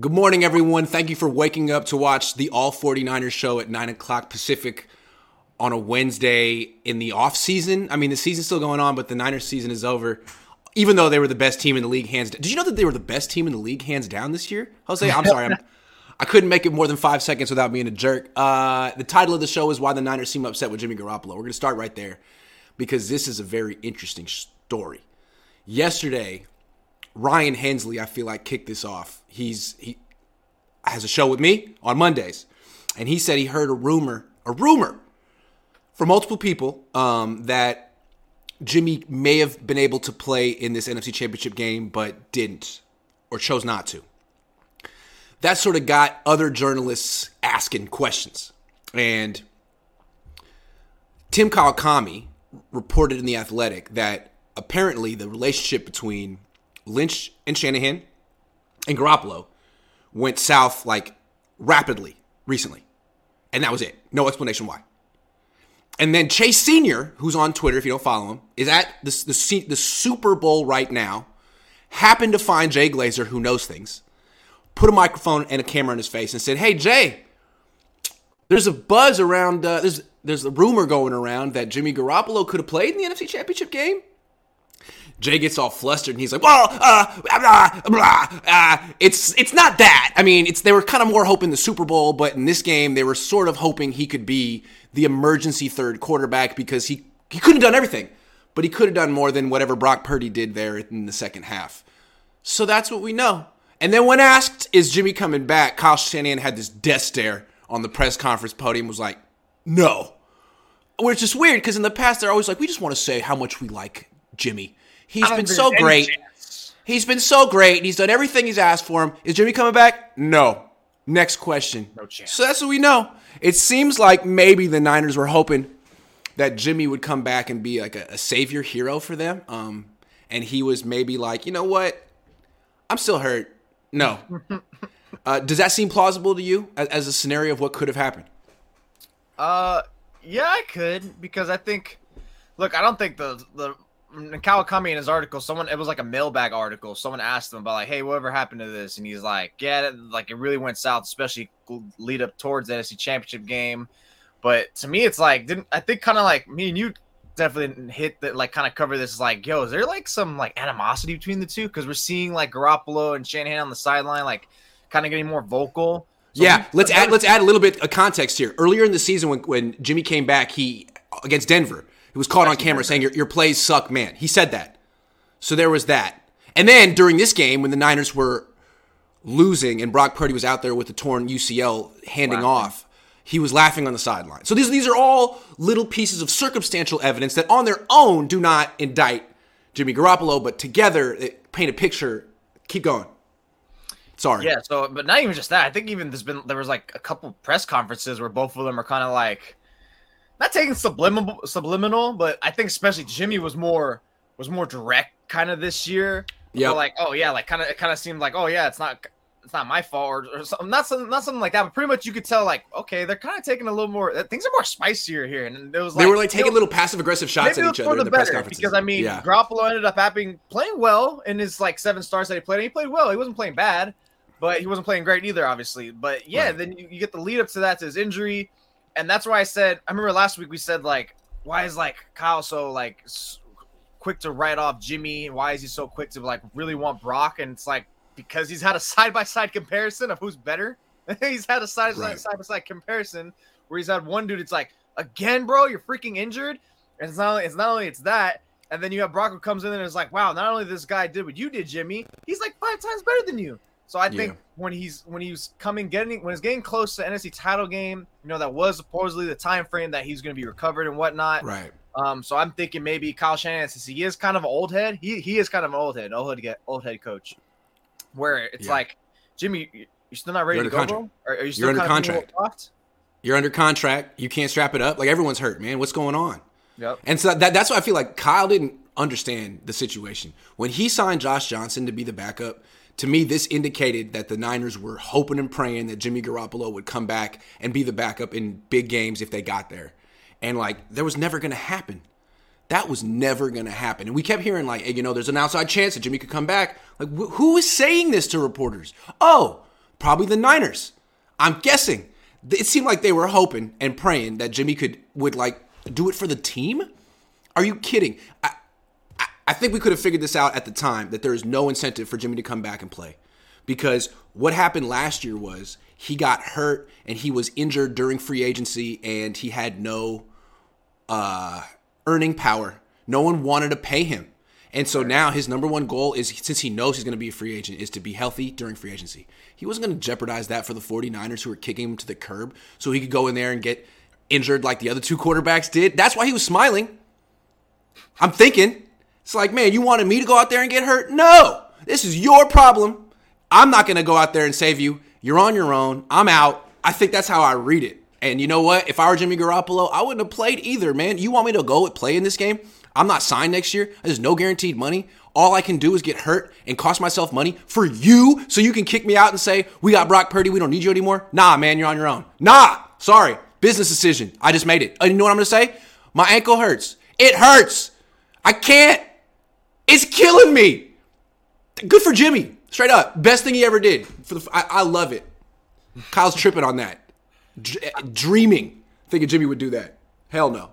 Good morning, everyone. Thank you for waking up to watch the All 49ers show at 9 o'clock Pacific on a Wednesday in the off season. I mean, the season's still going on, but the Niners season is over. Even though they were the best team in the league, hands down. Did you know that they were the best team in the league, hands down, this year? Jose, I'm sorry. I'm, I couldn't make it more than five seconds without being a jerk. Uh, the title of the show is Why the Niners Seem Upset with Jimmy Garoppolo. We're going to start right there because this is a very interesting story. Yesterday, Ryan Hensley, I feel like, kicked this off. He's he has a show with me on Mondays, and he said he heard a rumor, a rumor from multiple people um, that Jimmy may have been able to play in this NFC Championship game, but didn't or chose not to. That sort of got other journalists asking questions. And Tim Kawakami reported in The Athletic that apparently the relationship between Lynch and Shanahan and Garoppolo went south like rapidly recently. And that was it. No explanation why. And then Chase Senior, who's on Twitter, if you don't follow him, is at the, the, the Super Bowl right now. Happened to find Jay Glazer, who knows things, put a microphone and a camera in his face, and said, "Hey Jay, there's a buzz around. Uh, there's there's a rumor going around that Jimmy Garoppolo could have played in the NFC Championship game." Jay gets all flustered and he's like, "Well, uh, blah, blah, uh, it's it's not that. I mean, it's they were kind of more hoping the Super Bowl, but in this game they were sort of hoping he could be the emergency third quarterback because he he could have done everything, but he could have done more than whatever Brock Purdy did there in the second half. So that's what we know. And then when asked, "Is Jimmy coming back?" Kyle Shanahan had this death stare on the press conference podium. Was like, "No," which is weird because in the past they're always like, "We just want to say how much we like Jimmy." He's been so great. Chance. He's been so great. He's done everything he's asked for him. Is Jimmy coming back? No. Next question. No chance. So that's what we know. It seems like maybe the Niners were hoping that Jimmy would come back and be like a, a savior hero for them. Um, and he was maybe like, you know what? I'm still hurt. No. uh, does that seem plausible to you as, as a scenario of what could have happened? Uh, yeah, I could because I think. Look, I don't think the the Kawakami in his article, someone it was like a mailbag article. Someone asked him about like, "Hey, whatever happened to this?" And he's like, "Yeah, like it really went south, especially lead up towards the NFC Championship game." But to me, it's like didn't I think kind of like me and you definitely hit that like kind of cover this like, yo, is there like some like animosity between the two? Because we're seeing like Garoppolo and Shanahan on the sideline, like kind of getting more vocal. So yeah, let's add let's add a little bit of context here. Earlier in the season, when when Jimmy came back, he against Denver he was caught on camera saying your, your plays suck, man. He said that. So there was that. And then during this game, when the Niners were losing and Brock Purdy was out there with the torn UCL handing off, he was laughing on the sideline. So these these are all little pieces of circumstantial evidence that on their own do not indict Jimmy Garoppolo, but together it paint a picture. Keep going. Sorry. Yeah. So, but not even just that. I think even there's been there was like a couple press conferences where both of them are kind of like not taking subliminal subliminal, but I think especially Jimmy was more was more direct kind of this year. Yeah, like oh yeah, like kind of it kind of seemed like oh yeah, it's not it's not my fault or, or something, not something not something like that. But pretty much you could tell like okay, they're kind of taking a little more things are more spicier here, and it was like, they were like taking little passive aggressive shots at each other in the press conferences. Because I mean, yeah. Garoppolo ended up having playing well in his like seven stars that he played. And he played well. He wasn't playing bad, but he wasn't playing great either, obviously. But yeah, right. then you, you get the lead up to that to his injury and that's why I said I remember last week we said like why is like Kyle so like quick to write off Jimmy? Why is he so quick to like really want Brock? And it's like because he's had a side by side comparison of who's better. he's had a side by side comparison where he's had one dude. It's like again, bro, you're freaking injured. And it's not only it's not only it's that. And then you have Brock who comes in and is like, wow, not only this guy did what you did, Jimmy, he's like five times better than you. So I think yeah. when he's when he's coming getting when he's getting close to NFC title game, you know that was supposedly the time frame that he's going to be recovered and whatnot. Right. Um. So I'm thinking maybe Kyle Shanahan, since he is kind of an old head, he he is kind of an old head, old head old head coach, where it's yeah. like Jimmy, you're still not ready to go, contract. bro. Are, are you still you're under contract? You're under contract. You can't strap it up. Like everyone's hurt, man. What's going on? Yep. And so that, that's why I feel like Kyle didn't understand the situation when he signed Josh Johnson to be the backup to me, this indicated that the Niners were hoping and praying that Jimmy Garoppolo would come back and be the backup in big games if they got there. And like, that was never going to happen. That was never going to happen. And we kept hearing, like, hey, you know, there's an outside chance that Jimmy could come back. Like, wh- who is saying this to reporters? Oh, Probably the Niners. I'm guessing. It seemed like they were hoping and praying that Jimmy could would like do it for the team. Are you kidding? I, I, think we could have figured this out at the time that there is no incentive for Jimmy to come back and play. Because what happened last year was he got hurt and he was injured during free agency and he had no uh, earning power. No one wanted to pay him. And so now his number one goal is since he knows he's going to be a free agent is to be healthy during free agency. He wasn't going to jeopardize that for the 49ers who were kicking him to the curb so he could go in there and get injured like the other two quarterbacks did. That's why he was smiling. I'm thinking, it's like, man, you wanted me to go out there and get hurt? No, this is your problem. I'm not going to go out there and save you. You're on your own. I'm out. I think that's how I read it. And you know what? If I were Jimmy Garoppolo, I wouldn't have played either, man. You want me to go and play in this game? I'm not signed next year. There's no guaranteed money. All I can do is get hurt and cost myself money for you so you can kick me out and say, we got Brock Purdy. We don't need you anymore. Nah, man, you're on your own. Nah, sorry. Business decision. I just made it. And you know what I'm going to say? My ankle hurts. It hurts. I can't. It's killing me. Good for Jimmy. Straight up. Best thing he ever did. For the, I, I love it. Kyle's tripping on that. D- eh, dreaming. Thinking Jimmy would do that. Hell no.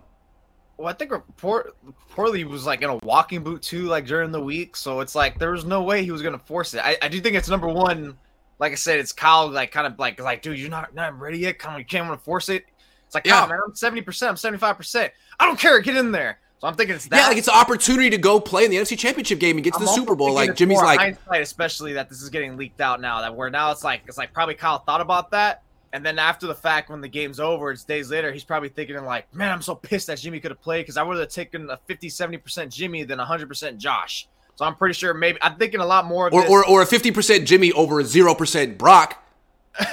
Well, I think Port- Porley was like in a walking boot too, like during the week. So it's like there was no way he was gonna force it. I, I do think it's number one. Like I said, it's Kyle like kind of like like, dude, you're not not ready yet. Come on, you can't want to force it. It's like, yeah, man, I'm seventy percent, I'm seventy five percent. I don't care, get in there. So I'm thinking it's that. Yeah, like it's an opportunity to go play in the NFC Championship game and get to I'm the Super Bowl. Like Jimmy's like, hindsight, especially that this is getting leaked out now. That where now it's like it's like probably Kyle thought about that, and then after the fact, when the game's over, it's days later, he's probably thinking like, man, I'm so pissed that Jimmy could have played because I would have taken a 50, 70 percent Jimmy than 100 percent Josh. So I'm pretty sure maybe I'm thinking a lot more of or this. or or a fifty percent Jimmy over a zero percent Brock.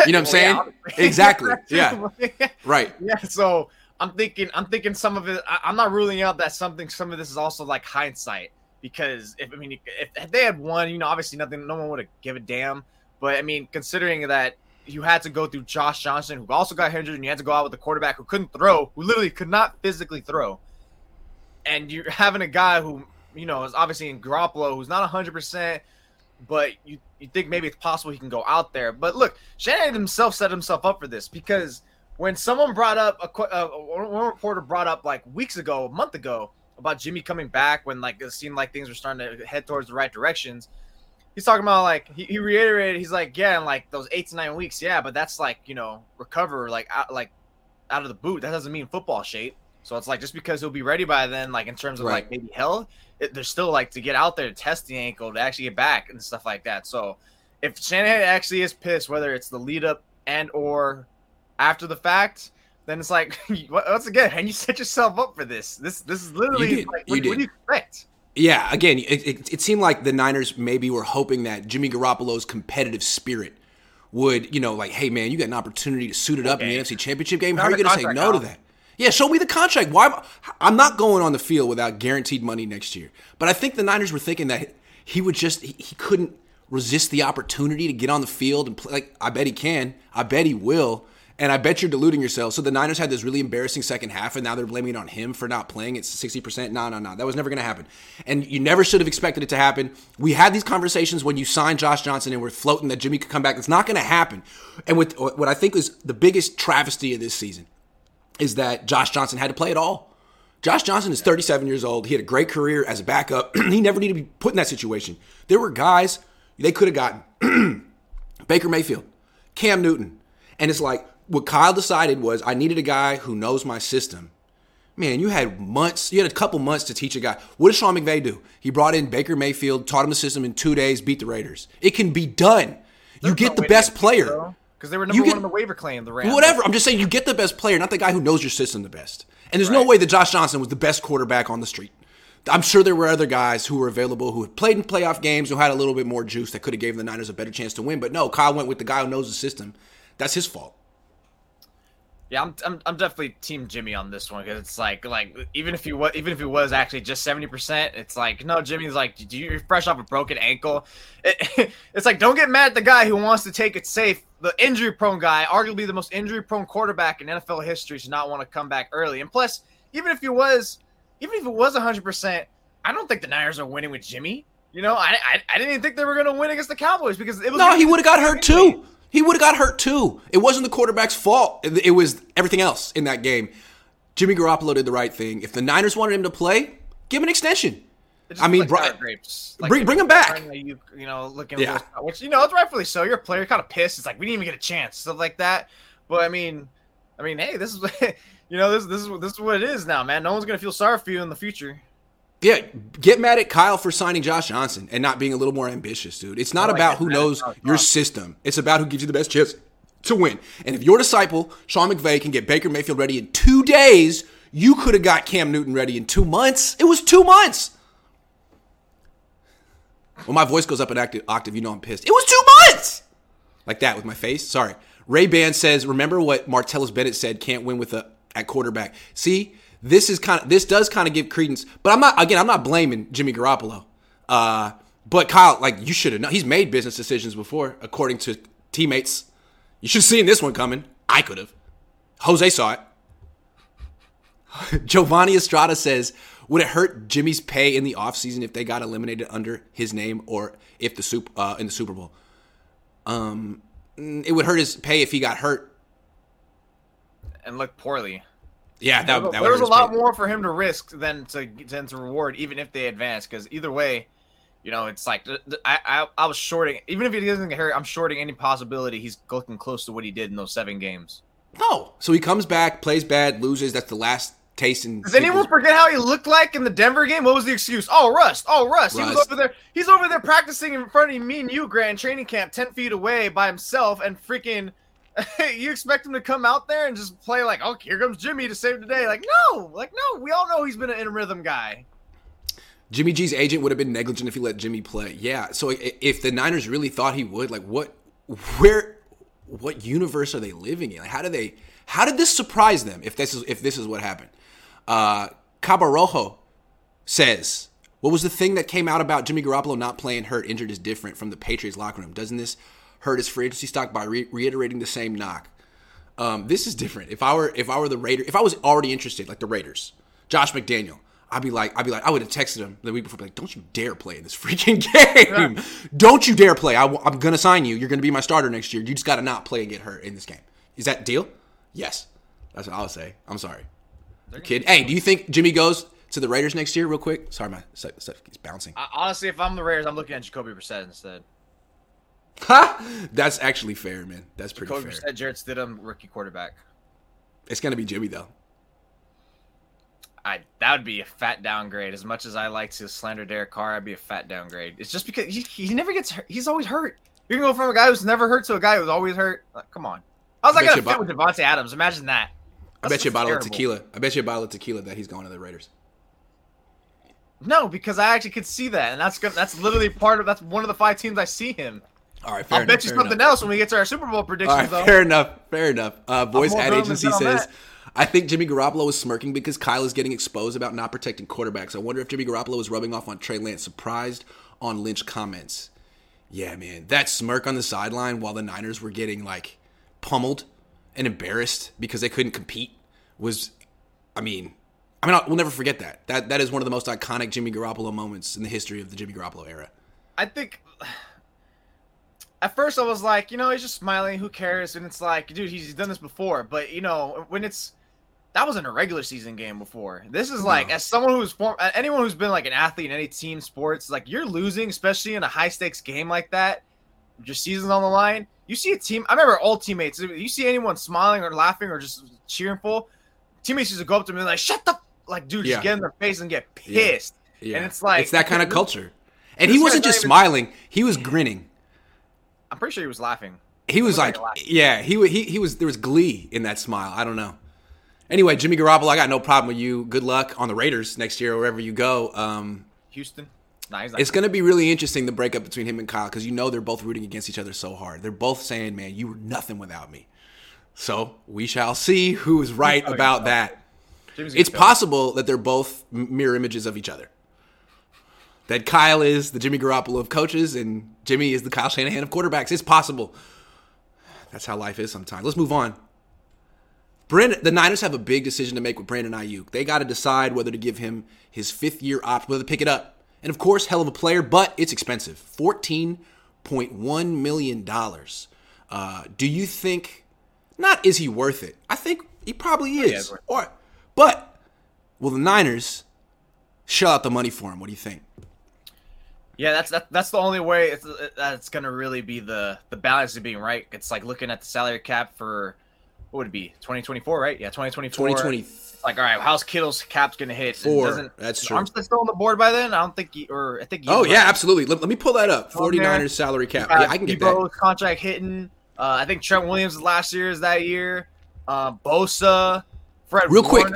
You know what I'm Well, saying? yeah. exactly. Yeah. Right. yeah. So I'm thinking, I'm thinking some of it. I, I'm not ruling out that something, some of this is also like hindsight because if I mean, if, if they had won, you know, obviously nothing, no one would have give a damn. But I mean, considering that you had to go through Josh Johnson, who also got injured, and you had to go out with a quarterback who couldn't throw, who literally could not physically throw, and you're having a guy who you know is obviously in Garoppolo, who's not 100, percent but you you think maybe it's possible he can go out there. But look, Shanahan himself set himself up for this because when someone brought up a uh, one reporter brought up like weeks ago, a month ago about Jimmy coming back when like it seemed like things were starting to head towards the right directions. He's talking about like he, he reiterated he's like yeah in like those eight to nine weeks yeah but that's like you know recover like out, like out of the boot that doesn't mean football shape so it's like just because he'll be ready by then like in terms of Right. like maybe health it, there's still like to get out there to test the ankle to actually get back and stuff like that so if Shanahan actually is pissed whether it's the lead up and or after the fact then it's like once again and you set yourself up for this this this is literally did. like what, what do you expect Yeah, again, it, it, it seemed like the Niners maybe were hoping that Jimmy Garoppolo's competitive spirit would, you know, like, hey man, you got an opportunity to suit it up in the Okay. NFC Championship game. How are you going to say no to that? Yeah, show me the contract. Why? I'm not going on the field without guaranteed money next year. But I think the Niners were thinking that he would just he, he couldn't resist the opportunity to get on the field and play. Like I bet he can. I bet he will. And I bet you're deluding yourself. So the Niners had this really embarrassing second half, and now they're blaming it on him for not playing. It's 60%. No, no, no. That was never going to happen. And you never should have expected it to happen. We had these conversations when you signed Josh Johnson and we're floating that Jimmy could come back. It's not going to happen. And with what I think is the biggest travesty of this season is that Josh Johnson had to play at all. Josh Johnson is 37 years old. He had a great career as a backup. he never needed to be put in that situation. There were guys they could have gotten. Baker Mayfield, Cam Newton. And it's like what Kyle decided was I needed a guy who knows my system. Man, you had months, you had a couple months to teach a guy. What did Sean McVay do? He brought in Baker Mayfield, taught him the system in two days, beat the Raiders. It can be done. You get the best player. because they were number You one get- on the waiver claim the Rams Whatever. I'm just saying you get the best player, not the guy who knows your system the best. And there's no way that Josh Johnson was the best quarterback on the street. I'm sure there were other guys who were available who had played in playoff games who had a little bit more juice that could have given the Niners a better chance to win. But no, Kyle went with the guy who knows the system. That's his fault. Yeah, I'm, I'm, I'm definitely team Jimmy on this one because it's like like even if he was even if he was actually just seventy percent, it's like no Jimmy's like do you- you're fresh off a broken ankle. It, it's like don't get mad at the guy who wants to take it safe. The injury prone guy, arguably the most injury prone quarterback in NFL history, should not want to come back early. And plus, even if he was, even if it was hundred percent, I don't think the Niners are winning with Jimmy. You know, I I, I didn't even think they were gonna win against the Cowboys because it was No, he would have got hurt too. He would have got hurt too. It wasn't the quarterback's fault. It was everything else in that game. Jimmy Garoppolo did the right thing. If the Niners wanted him to play, give him an extension. I mean, like grapes. Like, bring bring him back. You, you know, looking yeah. which you know it's rightfully so. You're a player, you're kind of pissed. It's like we didn't even get a chance, stuff like that. But I mean, I mean, hey, this is you know this this is this is what it is now, man. No one's gonna feel sorry for you in the future. Yeah, get mad at Kyle for signing Josh Johnson and not being a little more ambitious, dude. It's not about who knows your system. It's about who gives you the best chance to win. And if your disciple, Sean McVay, can get Baker Mayfield ready in two days, you could have got Cam Newton ready in two months. It was two months. When my voice goes up an octave, you know I'm pissed. It was two months! Like that with my face. Sorry. Ray Ban says, remember what Martellus Bennett said, can't win with a at quarterback. See, this is kind of this does kind of give credence, but I'm not again, I'm not blaming Jimmy Garoppolo. Uh, but Kyle, like you should have known he's made business decisions before, according to teammates. You should have seen this one coming. I could have. Jose saw it. Giovanni Estrada says, would it hurt Jimmy's pay in the offseason if they got eliminated under his name or if the soup uh, in the Super Bowl? Um, it would hurt his pay if he got hurt and looked poorly. Yeah, that, that there was a lot more for him to risk than to than to reward, even if they advance. Because either way, you know, it's like I, I I was shorting. Even if he doesn't get hurt, I'm shorting any possibility he's looking close to what he did in those seven games. No, so he comes back, plays bad, loses. That's the last tasting. Does anyone forget how he looked like in the Denver game? What was the excuse? Oh, Rust. Oh, Rust. Rust. He was over there. He's over there practicing in front of me and you, Grant, training camp, ten feet away by himself, and freaking. you expect him to come out there and just play like, oh, here comes Jimmy to save the day? Like, no, like no. We all know he's been an in rhythm guy. Jimmy G's agent would have been negligent if he let Jimmy play. Yeah. So if the Niners really thought he would, like, what, where, what universe are they living in? Like, how do they? How did this surprise them? If this is if this is what happened? Uh, Cabarojo says, What was the thing that came out about Jimmy Garoppolo not playing hurt, injured is different from the Patriots locker room? Doesn't this hurt his free agency stock by re- reiterating the same knock? Um, this is different. If I were if I were the Raiders, if I was already interested, like the Raiders, Josh McDaniel, I'd be like, I'd be like, I would have texted him the week before, like, don't you dare play in this freaking game. Yeah. Don't you dare play. I, am going to sign you. You're going to be my starter next year. You just got to not play and get hurt in this game. Is that deal? Yes. That's what I'll say. I'm sorry kid. Hey, do you think Jimmy goes to the Raiders next year? Real quick. Sorry, my stuff keeps bouncing. honestly, if I'm the Raiders, I'm looking at Jacoby Brissett instead. Ha! That's actually fair, man. That's pretty Jacoby fair. Brissett, Jarrett Stidham, rookie quarterback. It's gonna be Jimmy though. I that would be a fat downgrade. As much as I like to slander Derek Carr, I'd be a fat downgrade. It's just because he, he never gets hurt. He's always hurt. You can go from a guy who's never hurt to a guy who's always hurt. Like, come on. How's that gonna fit with Davante Adams? Imagine that. I bet you a bottle terrible. of tequila. I bet you a bottle of tequila that he's going to the Raiders. No, because I actually could see that, and that's good. That's literally part of. That's one of the five teams I see him. All right, I'll enough, bet you something enough. else when we get to our Super Bowl predictions. Right, though. Fair enough. Fair enough. Uh, Boys Ad Agency says, "I think Jimmy Garoppolo is smirking because Kyle is getting exposed about not protecting quarterbacks. I wonder if Jimmy Garoppolo is rubbing off on Trey Lance. Surprised on Lynch comments. Yeah, man, that smirk on the sideline while the Niners were getting like pummeled and embarrassed because they couldn't compete was, I mean, I mean, we'll never forget that. That that is one of the most iconic Jimmy Garoppolo moments in the history of the Jimmy Garoppolo era. I think. At first, I was like, you know, he's just smiling. Who cares? And it's like, dude, he's done this before. But you know, when it's that wasn't a regular season game before. This is like, no. as someone who's form, anyone who's been like an athlete in any team sports, like you're losing, especially in a high stakes game like that. Your season's on the line. You see a team. I remember all teammates. You see anyone smiling or laughing or just cheering teammates used to go up to me and like, "Shut the like, dude, yeah. just get in their face and get pissed." Yeah. yeah. And it's like it's that kind of culture. And he wasn't just even, smiling; he was grinning. I'm pretty sure he was laughing. He was, like, like yeah, he he he was there was glee in that smile. I don't know. Anyway, Jimmy Garoppolo, I got no problem with you. Good luck on the Raiders next year, wherever you go. Um, Houston. Nice. It's going to be really interesting the breakup between him and Kyle because you know they're both rooting against each other so hard. They're both saying, "Man, you were nothing without me." So we shall see who is right about that. It's possible that they're both mirror images of each other. That Kyle is the Jimmy Garoppolo of coaches and Jimmy is the Kyle Shanahan of quarterbacks. It's possible. That's how life is sometimes. Let's move on. Brandon, the Niners have a big decision to make with Brandon Aiyuk. They got to decide whether to give him his fifth year option, whether to pick it up. And of course, hell of a player, but it's expensive. $14.1 million. Uh, do you think? Not is he worth it? I think he probably is. worth or, but will the Niners shell out the money for him? What do you think? Yeah, that's that, that's the only way it's that's gonna really be the the balance of being right. It's like looking at the salary cap for what would it be 2024, right? Yeah, 2024. 2020 Like, all right, how's Kittle's cap's gonna hit? Four. Doesn't- That's true. Armstead still on the board by then? I don't think. He, or I think. Oh is, yeah, right? absolutely. Let, let me pull that up. On there. 49ers salary cap. Uh, Yeah, I can get that. Deebo's contract hitting. Uh, I think Trent Williams last year is that year. Uh, Bosa, Fred Real quick,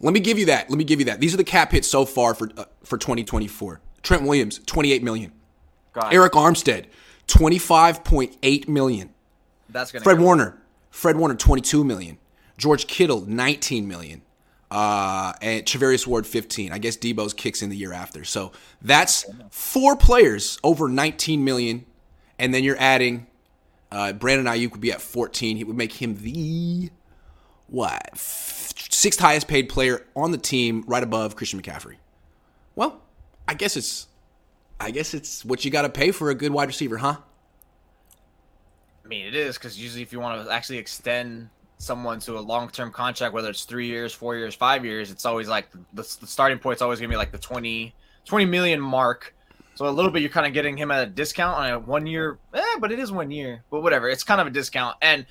let me give you that. Let me give you that. These are the cap hits so far for uh, for 2024. Trent Williams, 28 million. Arik Armstead, 25.8 million. that's gonna. Fred. Warner, Fred Warner, 22 million. George Kittle, 19 million. Uh, and Charvarius Ward, 15. I guess Deebo's kicks in the year after. So that's four players over 19 million. And then you're adding uh, Brandon Aiyuk would be at 14. He would make him the what f- sixth highest paid player on the team, right above Christian McCaffrey. Well, I guess it's, I guess it's what you got to pay for a good wide receiver, huh? I mean, it is because usually if you want to actually extend someone to a long-term contract, whether it's three years, four years, five years, it's always like the, the starting point's always gonna be like the 20, 20 million mark. So a little bit, you're kind of getting him at a discount on a one year. Eh, but it is one year. But whatever, it's kind of a discount. And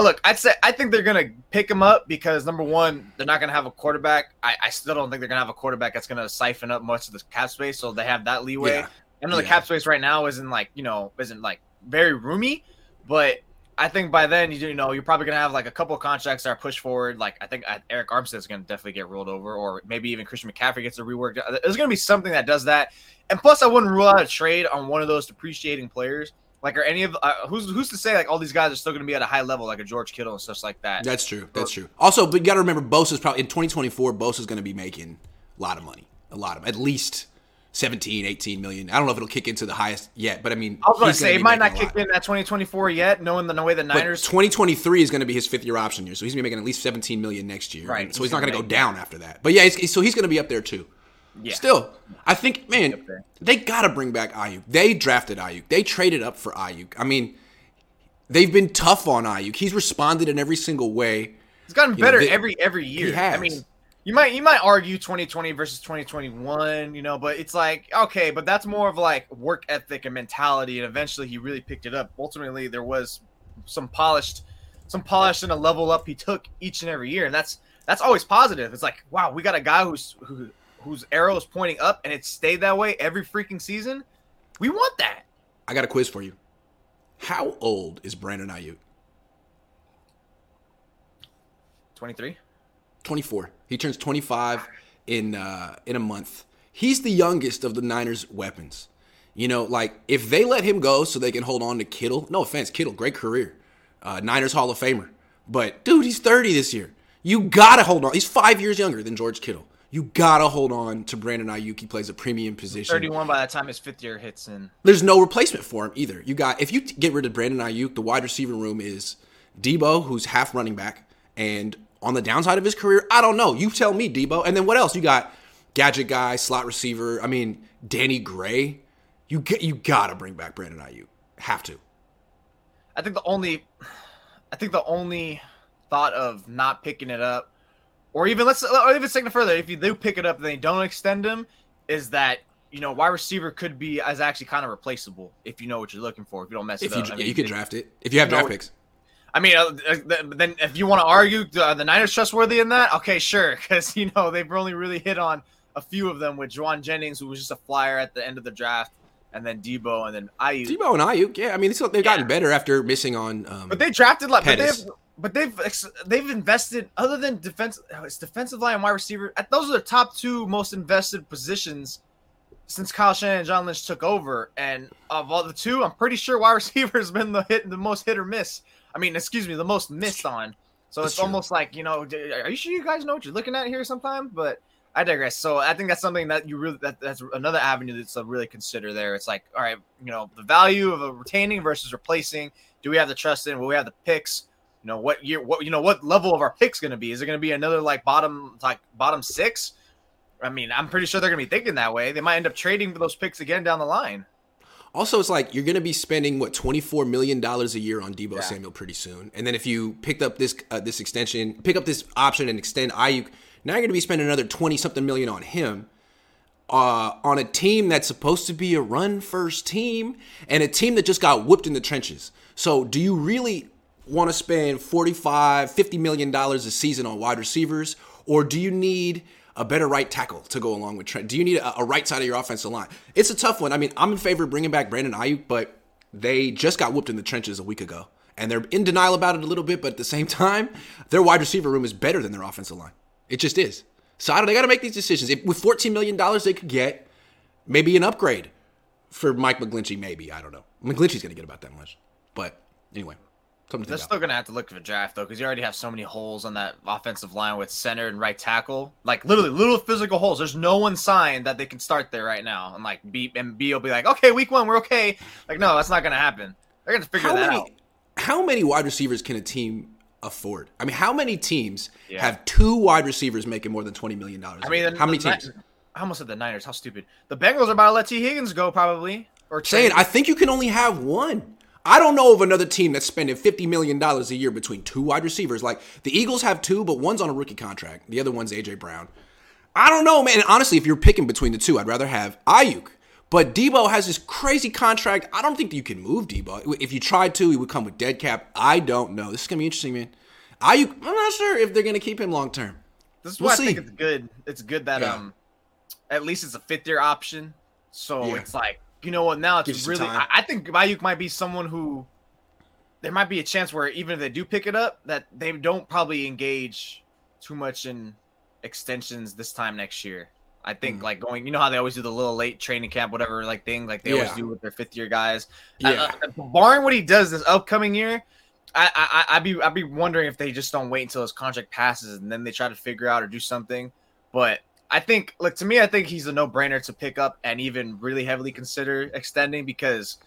look, I'd say I think they're gonna pick him up because number one, they're not gonna have a quarterback. I, I still don't think they're gonna have a quarterback that's gonna siphon up much of the cap space. So they have that leeway. Yeah. I know the Yeah. cap space right now isn't like you know isn't like very roomy, but I think by then you you know you're probably gonna have like a couple of contracts that are pushed forward. Like I think uh, Arik Armstead is gonna definitely get rolled over, or maybe even Christian McCaffrey gets a rework. There's gonna be something that does that, and plus I wouldn't rule out a trade on one of those depreciating players. Like are any of uh, who's who's to say like all these guys are still gonna be at a high level like a George Kittle and stuff like that. That's true. That's true. Also, but you got to remember, Bosa's probably in 2024. Bosa's going to be making a lot of money, a lot of at least 17, 18 million. I don't know if it'll kick into the highest yet, but I mean, I was gonna say it might not kick in at 2024 yet, knowing the, the way the But Niners 2023 is going to be his fifth year option year, so he's going to be making at least 17 million next year. Right. So he's, He's not going gonna go down after that. But yeah, so he's going to be up there too. Yeah. Still, I think, man, they got to bring back Aiyuk. They drafted Aiyuk. They traded up for Aiyuk. I mean, they've been tough on Aiyuk. He's responded in every single way. It's gotten You know, better they- every every year. He has. I mean, you might you might argue 2020 versus 2021, you know, but it's like okay, but that's more of like work ethic and mentality, and eventually he really picked it up. Ultimately, there was some polished, some polish and a level up he took each and every year, and that's that's always positive. It's like wow, we got a guy who's who, whose arrow is pointing up, and it stayed that way every freaking season. We want that. I got a quiz for you. How old is Brandon Aiyuk? 23. 24. He turns 25 in uh, in a month. He's the youngest of the Niners' weapons. You know, like if they let him go so they can hold on to Kittle. No offense, Kittle, great career, uh, Niners Hall of Famer. But dude, he's 30 this year. You gotta hold on. He's five years younger than George Kittle. You gotta hold on to Brandon Aiyuk. He plays a premium position. 31 by the time his fifth year hits in. There's no replacement for him either. You got if you get rid of Brandon Aiyuk, the wide receiver room is Deebo, who's half running back, and on the downside of his career, I don't know. You tell me, Deebo. And then what else? You got gadget guy, slot receiver. I mean, Danny Gray. You get you gotta bring back Brandon Aiyuk. Have to. I think the only, I think the only thought of not picking it up, or even let's or even take it further, if you do pick it up and they don't extend him, is that you know wide receiver could be as actually kind of replaceable if you know what you're looking for. If you don't mess If it you up, I yeah, mean, you can draft it if you have No, draft picks. I mean, uh, then if you want to argue uh, the Niners trustworthy in that, okay, sure, because you know they've only really hit on a few of them with Jauan Jennings, who was just a flyer at the end of the draft, and then Deebo, and then Aiyuk. Deebo and Aiyuk, yeah. I mean, they've gotten Yeah. better after missing on. Um, But they drafted like, but they've, but they've they've invested other than defense, uh, it's defensive line and wide receiver. Those are the top two most invested positions since Kyle Shanahan and John Lynch took over. And of all the two, I'm pretty sure wide receiver has been the hit, the most hit or miss. I mean, excuse me, the most missed on. So That's it's true. almost like you know, are you sure you guys know what you're looking at here sometimes? But I digress. So I think that's something that you really that, that's another avenue that's to really consider there. It's like, all right, you know, the value of a retaining versus replacing. Do we have the trust in? Will we have the picks? You know, what year? What you know? What level of our picks going to be? Is it going to be another like bottom like bottom six? I mean, I'm pretty sure they're going to be thinking that way. They might end up trading for those picks again down the line. Also, it's like you're going to be spending what 24 million dollars a year on Deebo Yeah. Samuel pretty soon, and then if you picked up this uh, this extension, pick up this option and extend Aiyuk, now you're going to be spending another 20 something million on him. Uh, on a team that's supposed to be a run first team and a team that just got whooped in the trenches. So, do you really want to spend 45, 50 million dollars a season on wide receivers or do you need a better right tackle to go along with Trent? Do you need a, a right side of your offensive line? It's a tough one. I mean, I'm in favor of bringing back Brandon Aiyuk, but they just got whooped in the trenches a week ago. And they're in denial about it a little bit, but at the same time, their wide receiver room is better than their offensive line. It just is. So I don't, they got to make these decisions. If, with $14 million, they could get maybe an upgrade for Mike McGlinchey, maybe. I don't know. McGlinchey's going to get about that much. But anyway, something They're still gonna have to look for the draft though, because you already have so many holes on that offensive line with center and right tackle. Like literally, little physical holes. There's no one signed that they can start there right now. And like B and B will be like, okay, week one, we're okay. Like, no, that's not gonna happen. They're gonna figure How that many, out. how many wide receivers can a team afford? I mean, how many teams Yeah. have two wide receivers making more than $20 million? I mean, the- how many Ni- teams? I almost said the Niners. How stupid. The Bengals are about to let Tee Higgins go probably. Or saying I think you can only have one. I don't know of another team that's spending fifty million dollars a year between two wide receivers. Like the Eagles have two, but one's on a rookie contract. The other one's AJ Brown. I don't know, man. And honestly, if you're picking between the two, I'd rather have Aiyuk. But Deebo has this crazy contract. I don't think you can move Deebo. If you tried to, he would come with dead cap. I don't know. This is gonna be interesting, man. Aiyuk, I'm not sure if they're gonna keep him long term. This is We'll why see. I think it's good. It's good that Yeah. um, at least it's a fifth year option. So Yeah. it's like you know what? Now it's some really. I, I think Aiyuk might be someone who there might be a chance where even if they do pick it up, that they don't probably engage too much in extensions this time next year. I think Mm. like going, you know how they always do the little late training camp, whatever like thing, like they always do with their fifth year guys. Yeah. Uh, uh, barring what he does this upcoming year, I, I I- I'd be I'd be wondering if they just don't wait until his contract passes and then they try to figure out or do something. But I think, like to me, I think he's a no brainer to pick up and even really heavily consider extending because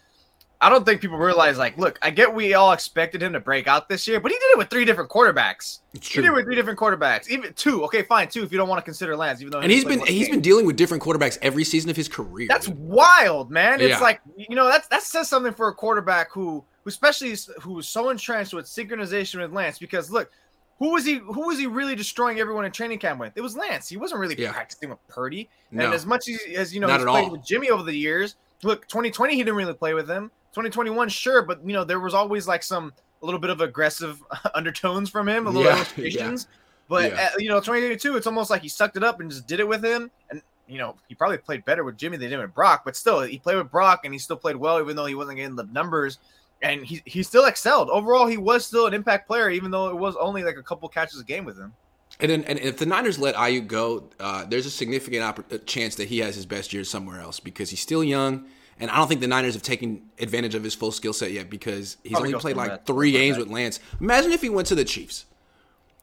I don't think people realize like, look, I get we all expected him to break out this year, but he did it with three different quarterbacks. It's He did it with three different quarterbacks, even two. Okay, fine, two if you don't want to consider Lance, even though And he he's been he's game. been dealing with different quarterbacks every season of his career. That's wild, man. It's like you know that's that says something for a quarterback who, who especially is- who was so entrenched with synchronization with Lance. Because look, who was he? Who was he really destroying everyone in training camp with? It was Lance. He wasn't really Yeah. practicing with Purdy. no. And as much as, as you know, Not he's played all. with Jimmy over the years. Look, 2020 he didn't really play with him. 2021, sure, but you know there was always like some a little bit of aggressive undertones from him, a little Yeah, illustrations. But Yeah. uh, you know, 2022, it's almost like he sucked it up and just did it with him. And you know, he probably played better with Jimmy than he did with Brock. But still, he played with Brock and he still played well, even though he wasn't getting the numbers. And he he still excelled. Overall, he was still an impact player, even though it was only like a couple catches a game with him. And, then, and if the Niners let Aiyuk go, uh, there's a significant oppor- uh, chance that he has his best years somewhere else because he's still young, and I don't think the Niners have taken advantage of his full skill set yet because he's Probably only played like three games with Lance. Imagine if he went to the Chiefs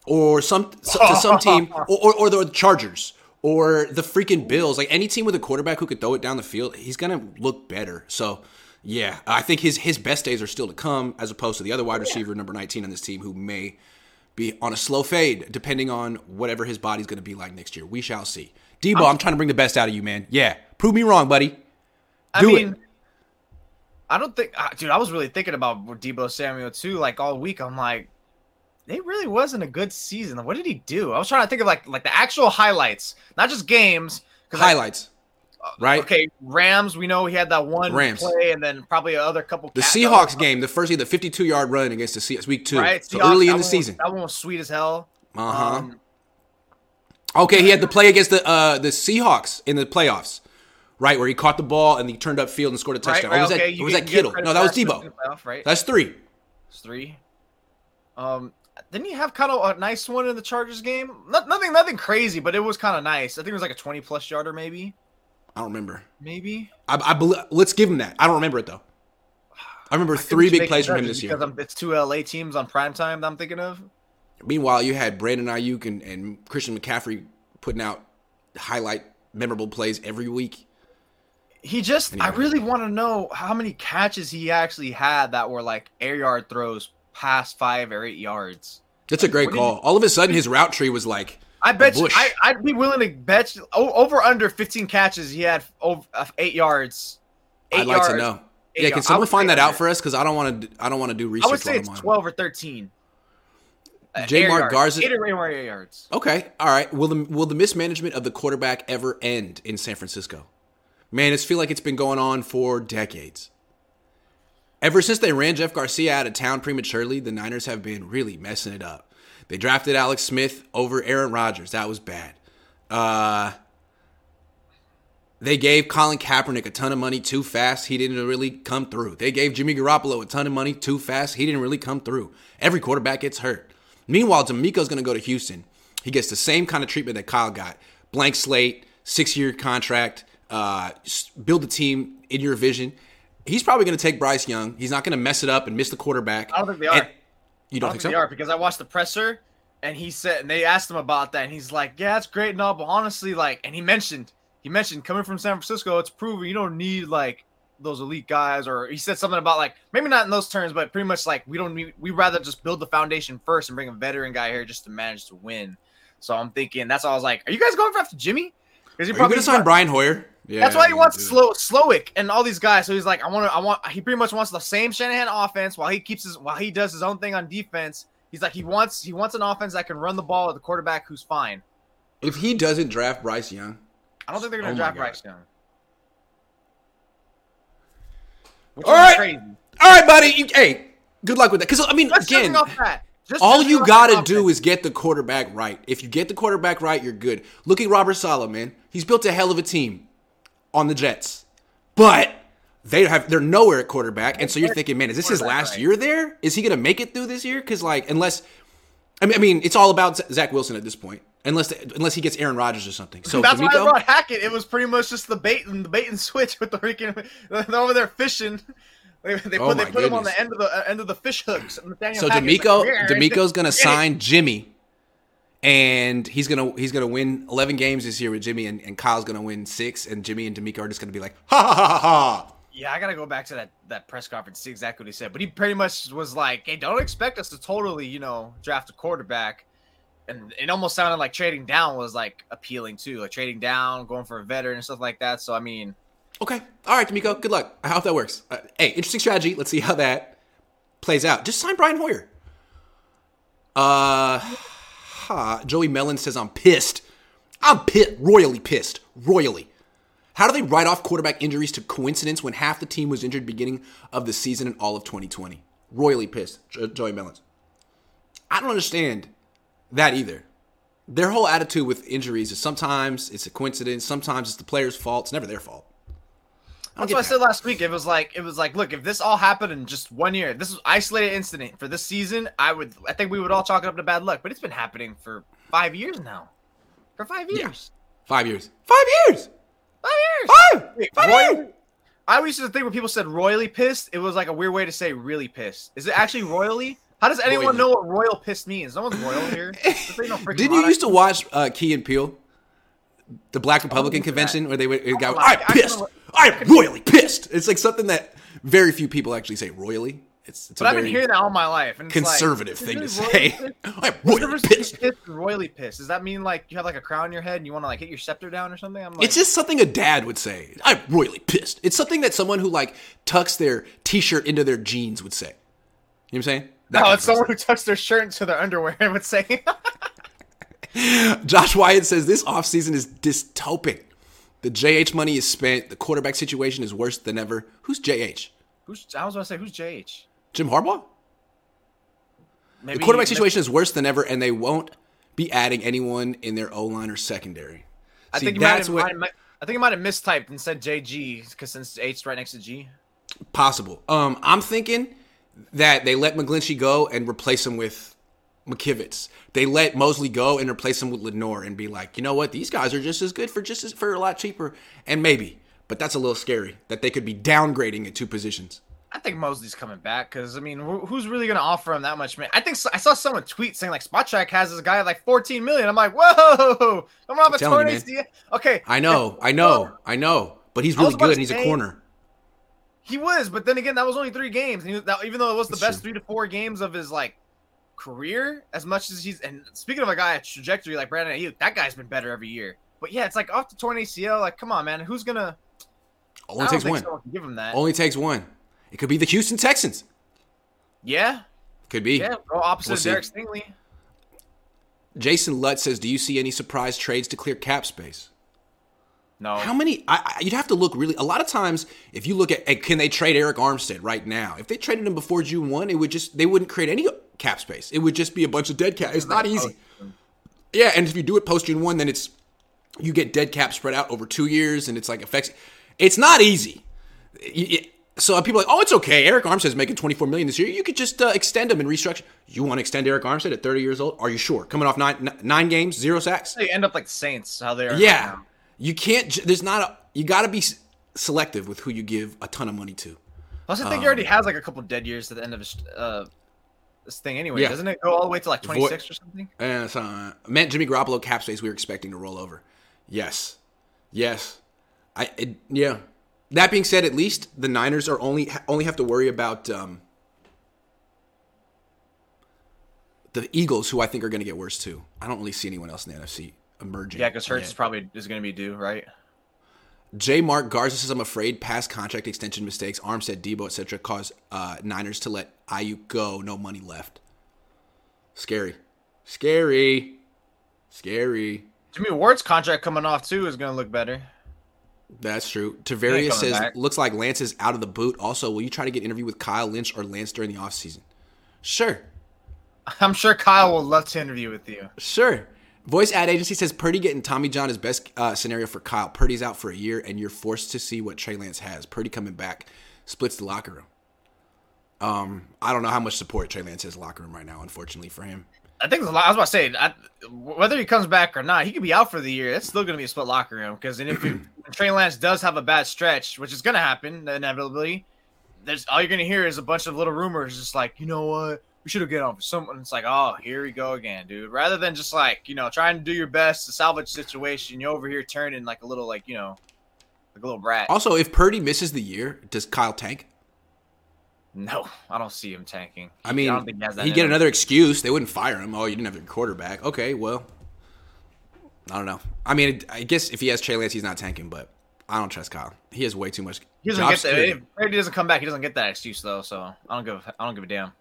or some to some team or, or, or the Chargers or the freaking Bills, like any team with a quarterback who could throw it down the field, he's gonna look better. So. Yeah, I think his his best days are still to come, as opposed to the other wide receiver, number 19 on this team, who may be on a slow fade, depending on whatever his body's going to be like next year. We shall see. Deebo, I'm, trying to bring the best out of you, man. Yeah, prove me wrong, buddy. I Do mean, it. I don't think, uh, dude. I was really thinking about Deebo Samuel too. Like all week, I'm like, it really wasn't a good season. What did he do? I was trying to think of like like the actual highlights, not just games. 'cause I- Highlights, right? Okay, Rams. We know he had that one Rams. play, and then probably other couple. The Seahawks game, the first, the 52 yard run against the Seahawks, week two, right? so Seahawks, early in the season. Was, that one was sweet as hell. Uh huh. Um, okay, he had the play against the uh, the Seahawks in the playoffs, right, where he caught the ball and he turned up field and scored a touchdown. right, or was okay, that, was that Kittle? No, that was Deebo. playoff, right? That's three. It's three. Um, didn't he have kind of a nice one in the Chargers game? Not, nothing, nothing crazy, but it was kind of nice. I think it was like a twenty plus yarder, maybe, I don't remember. maybe. I, I bel let's give him that. I don't remember it though. I remember three big plays from him this year. because I'm, it's two LA teams on prime time that I'm thinking of. Meanwhile, you had Brandon Aiyuk and, and Christian McCaffrey putting out highlight memorable plays every week. He just, I really want to know how many catches he actually had that were like air yard throws past five or eight yards. That's a great What call. All of a sudden, his route tree was like, I bet you. I, I'd be willing to bet you, over under 15 catches. He had over eight yards. Eight I'd like yards to know. Yeah, can someone find that out for us? Because I don't want to. I don't want to do research. I would say it's I'm 12 or 13. Uh, J. Mark. Garza- Eight or more yards. Okay, all right. Will the will the mismanagement of the quarterback ever end in San Francisco? Man, it's feel like it's been going on for decades. Ever since they ran Jeff Garcia out of town prematurely, the Niners have been really messing it up. They drafted Alex Smith over Aaron Rodgers. That was bad. Uh, they gave Colin Kaepernick a ton of money too fast. He didn't really come through. They gave Jimmy Garoppolo a ton of money too fast. He didn't really come through. Every quarterback gets hurt. Meanwhile, DeMeco's going to go to Houston. He gets the same kind of treatment that Kyle got. Blank slate, six-year contract, uh, build a team in your vision. He's probably going to take Bryce Young. He's not going to mess it up and miss the quarterback. I don't think they And- are. you don't don't think think so? they are because I watched the presser and he said, and they asked him about that, and he's like, "Yeah, that's great and all, but honestly, like," and he mentioned, he mentioned coming from San Francisco, it's proven you don't need like those elite guys, or he said something about like maybe not in those terms, but pretty much like we don't need, we rather just build the foundation first and bring a veteran guy here just to manage to win. So I'm thinking that's all I was like, are you guys going for after Jimmy? Because you going to sign Brian Hoyer? Yeah, That's why he wants slow Slowik and all these guys. So he's like, I want to, I want. He pretty much wants the same Shanahan offense while he keeps his, while he does his own thing on defense. He's like, he wants, he wants an offense that can run the ball at the quarterback who's fine. If he doesn't draft Bryce Young, I don't think they're gonna Oh draft Bryce Young. Which All right. crazy. all right, buddy. You, hey, good luck with that. Because I mean, Just again, jumping off that. Just all you got to do is get the quarterback right. If you get the quarterback right, you're good. Look at Robert Saleh, man. He's built a hell of a team on the Jets, but they have they're nowhere at quarterback, and so you're thinking, man, is this his last year there? Is he gonna make it through this year? Because like, unless I mean, I mean, it's all about Zach Wilson at this point, unless unless he gets Aaron Rodgers or something. So That's why I brought Hackett. It was pretty much just the bait and the bait and switch with the freaking. They're over there fishing. They, they Oh put they put him on the end of the uh, end of the fish hooks. So DeMeco, like, DeMeco's gonna sign Jimmy, and he's gonna he's gonna win 11 games this year with Jimmy, and, and Kyle's gonna win six, and Jimmy and DeMeco are just gonna be like, ha ha ha ha. Yeah, I gotta go back to that that press conference see exactly what he said. But he pretty much was like, "Hey, don't expect us to totally, you know, draft a quarterback." And it almost sounded like trading down was like appealing too, like trading down, going for a veteran and stuff like that. So I mean, Okay. All right, DeMeco. Good luck. I hope that works. Uh, hey, interesting strategy. Let's see how that plays out. Just sign Brian Hoyer. Uh, ha, Joey Mellon says I'm pissed. I'm pissed. Royally pissed. Royally. How do they write off quarterback injuries to coincidence when half the team was injured beginning of the season and all of 2020? Royally pissed. Jo- Joey Mellon. I don't understand that either. Their whole attitude with injuries is sometimes it's a coincidence, sometimes it's the player's fault. It's never their fault. I That's what I said last week. It was like it was like, look, if this all happened in just one year, this was isolated incident for this season, I would I think we would all chalk it up to bad luck. But it's been happening for five years now. For five years. Yeah. years. Five years. Five years. Five years. Five. Wait, Five royally- years. I always used to think when people said royally pissed, it was like a weird way to say really pissed. Is it actually royally? How does anyone Royally. know what royal pissed means? No one's royal here. No Didn't you used to watch uh, Key and Peele, the Black Republican that. convention, where they would got, like I'm it. I can- I'm royally pissed. It's like something that very few people actually say royally. It's it's But I've been hearing that all my life. And it's like, conservative is thing to say. I'm royally pissed. pissed royally pissed? Does that mean like you have like a crown on your head and you want to like hit your scepter down or something? I'm like, It's just something a dad would say. I'm royally pissed. It's something that someone who like tucks their t-shirt into their jeans would say. You know what I'm saying? That no, it's someone who tucks their shirt into their underwear and would say, Josh Wyatt says this offseason is dystopic. The JH money is spent. The quarterback situation is worse than ever. Who's JH? "Who's?" I was gonna say, "Who's JH?" Jim Harbaugh? Maybe The quarterback maybe- situation is worse than ever, and they won't be adding anyone in their O line or secondary. I See, think you might that's have. what might- I think you might have mistyped and said JG because since H's right next to G. possible. Um, I'm thinking that they let McGlinchey go and replace him with McKivitz. They let Moseley go and replace him with Lenoir and be like, you know what, these guys are just as good for just as for a lot cheaper, and maybe, but that's a little scary that they could be downgrading at two positions. I think Moseley's coming back because I mean, who- who's really gonna offer him that much? Man, I think I saw someone tweet saying like Spotrac has this guy at like 14 million. I'm like, whoa, I'm off a torn ACL. Okay, I know, I know, I know, but he's really good and he's a corner. He was, but then again, that was only three games. And he, that, even though it was the best true. three to four games of his like career, as much as he's and speaking of a guy at trajectory like Brandon Aiyuk, that guy's been better every year. But yeah, it's like off the torn ACL. Like, come on, man, who's gonna? Only takes one. give him that. Only takes one. It could be the Houston Texans. Yeah, Could be. yeah. Opposite We'll of see. Derek Stingley. Jason Lutt says, "Do you see any surprise trades to clear cap space?" No, How many? I, I, you'd have to look really. A lot of times, if you look at, at can they trade Arik Armstead right now? If they traded him before June one, it would just they wouldn't create any cap space. It would just be a bunch of dead cap. It's not easy. Yeah, and if you do it post June one, then it's you get dead cap spread out over two years, and it's like affects. It's not easy. So people are like, oh, it's okay. Arik Armstead's making twenty four million this year. You could just uh, extend him and restructure. You want to extend Arik Armstead at thirty years old? Are you sure? Coming off nine n- nine games, zero sacks. they end up like Saints. How they are. Yeah, now. you can't. There's not a. You got to be selective with who you give a ton of money to. Plus, I think he already has like a couple dead years at the end of his uh this thing anyway. Yeah. Doesn't it go all the way to like Vo- 26 or something? And so, uh, meant Jimmy Garoppolo cap space we were expecting to roll over. Yes, yes, I it, yeah. That being said, at least the Niners are only only have to worry about um, the Eagles, who I think are going to get worse too. I don't really see anyone else in the NFC emerging. Yeah, because Hurts is probably is going to be due, right? J. Mark Garza says, I'm afraid past contract extension mistakes, Armstead, Deebo, etc., cause uh, Niners to let Aiyuk go. No money left. Scary. Scary. Scary. Jimmy Ward's contract coming off too is going to look better. That's true. He Tavares says, back. looks like Lance is out of the boot. Also, will you try to get interview with Kyle Lynch or Lance during the offseason? Sure. I'm sure Kyle will love to interview with you. Sure. Voice ad agency says Purdy getting Tommy John is best uh, scenario for Kyle. Purdy's out for a year, and you're forced to see what Trey Lance has. Purdy coming back splits the locker room. Um, I don't know how much support Trey Lance has locker room right now. Unfortunately for him, I think a lot. I was about to say, I, whether he comes back or not, he could be out for the year. It's still going to be a split locker room because if you, Trey Lance does have a bad stretch, which is going to happen inevitably, there's all you're going to hear is a bunch of little rumors, just like you know what, we should have get on for someone. It's like, oh, here we go again, dude. Rather than just like you know trying to do your best to salvage the situation, you're over here turning like a little like you know, like a little brat. also if Purdy misses the year, does Kyle tank? No, I don't see him tanking. I mean, don't think he he'd get another excuse. They wouldn't fire him. Oh, you didn't have your quarterback. Okay, well, I don't know. I mean, I guess if he has Trey Lance, he's not tanking, but I don't trust Kyle. He has way too much. He doesn't get that. If Brady doesn't come back, he doesn't get that excuse though. So I don't give. a- I don't give a damn.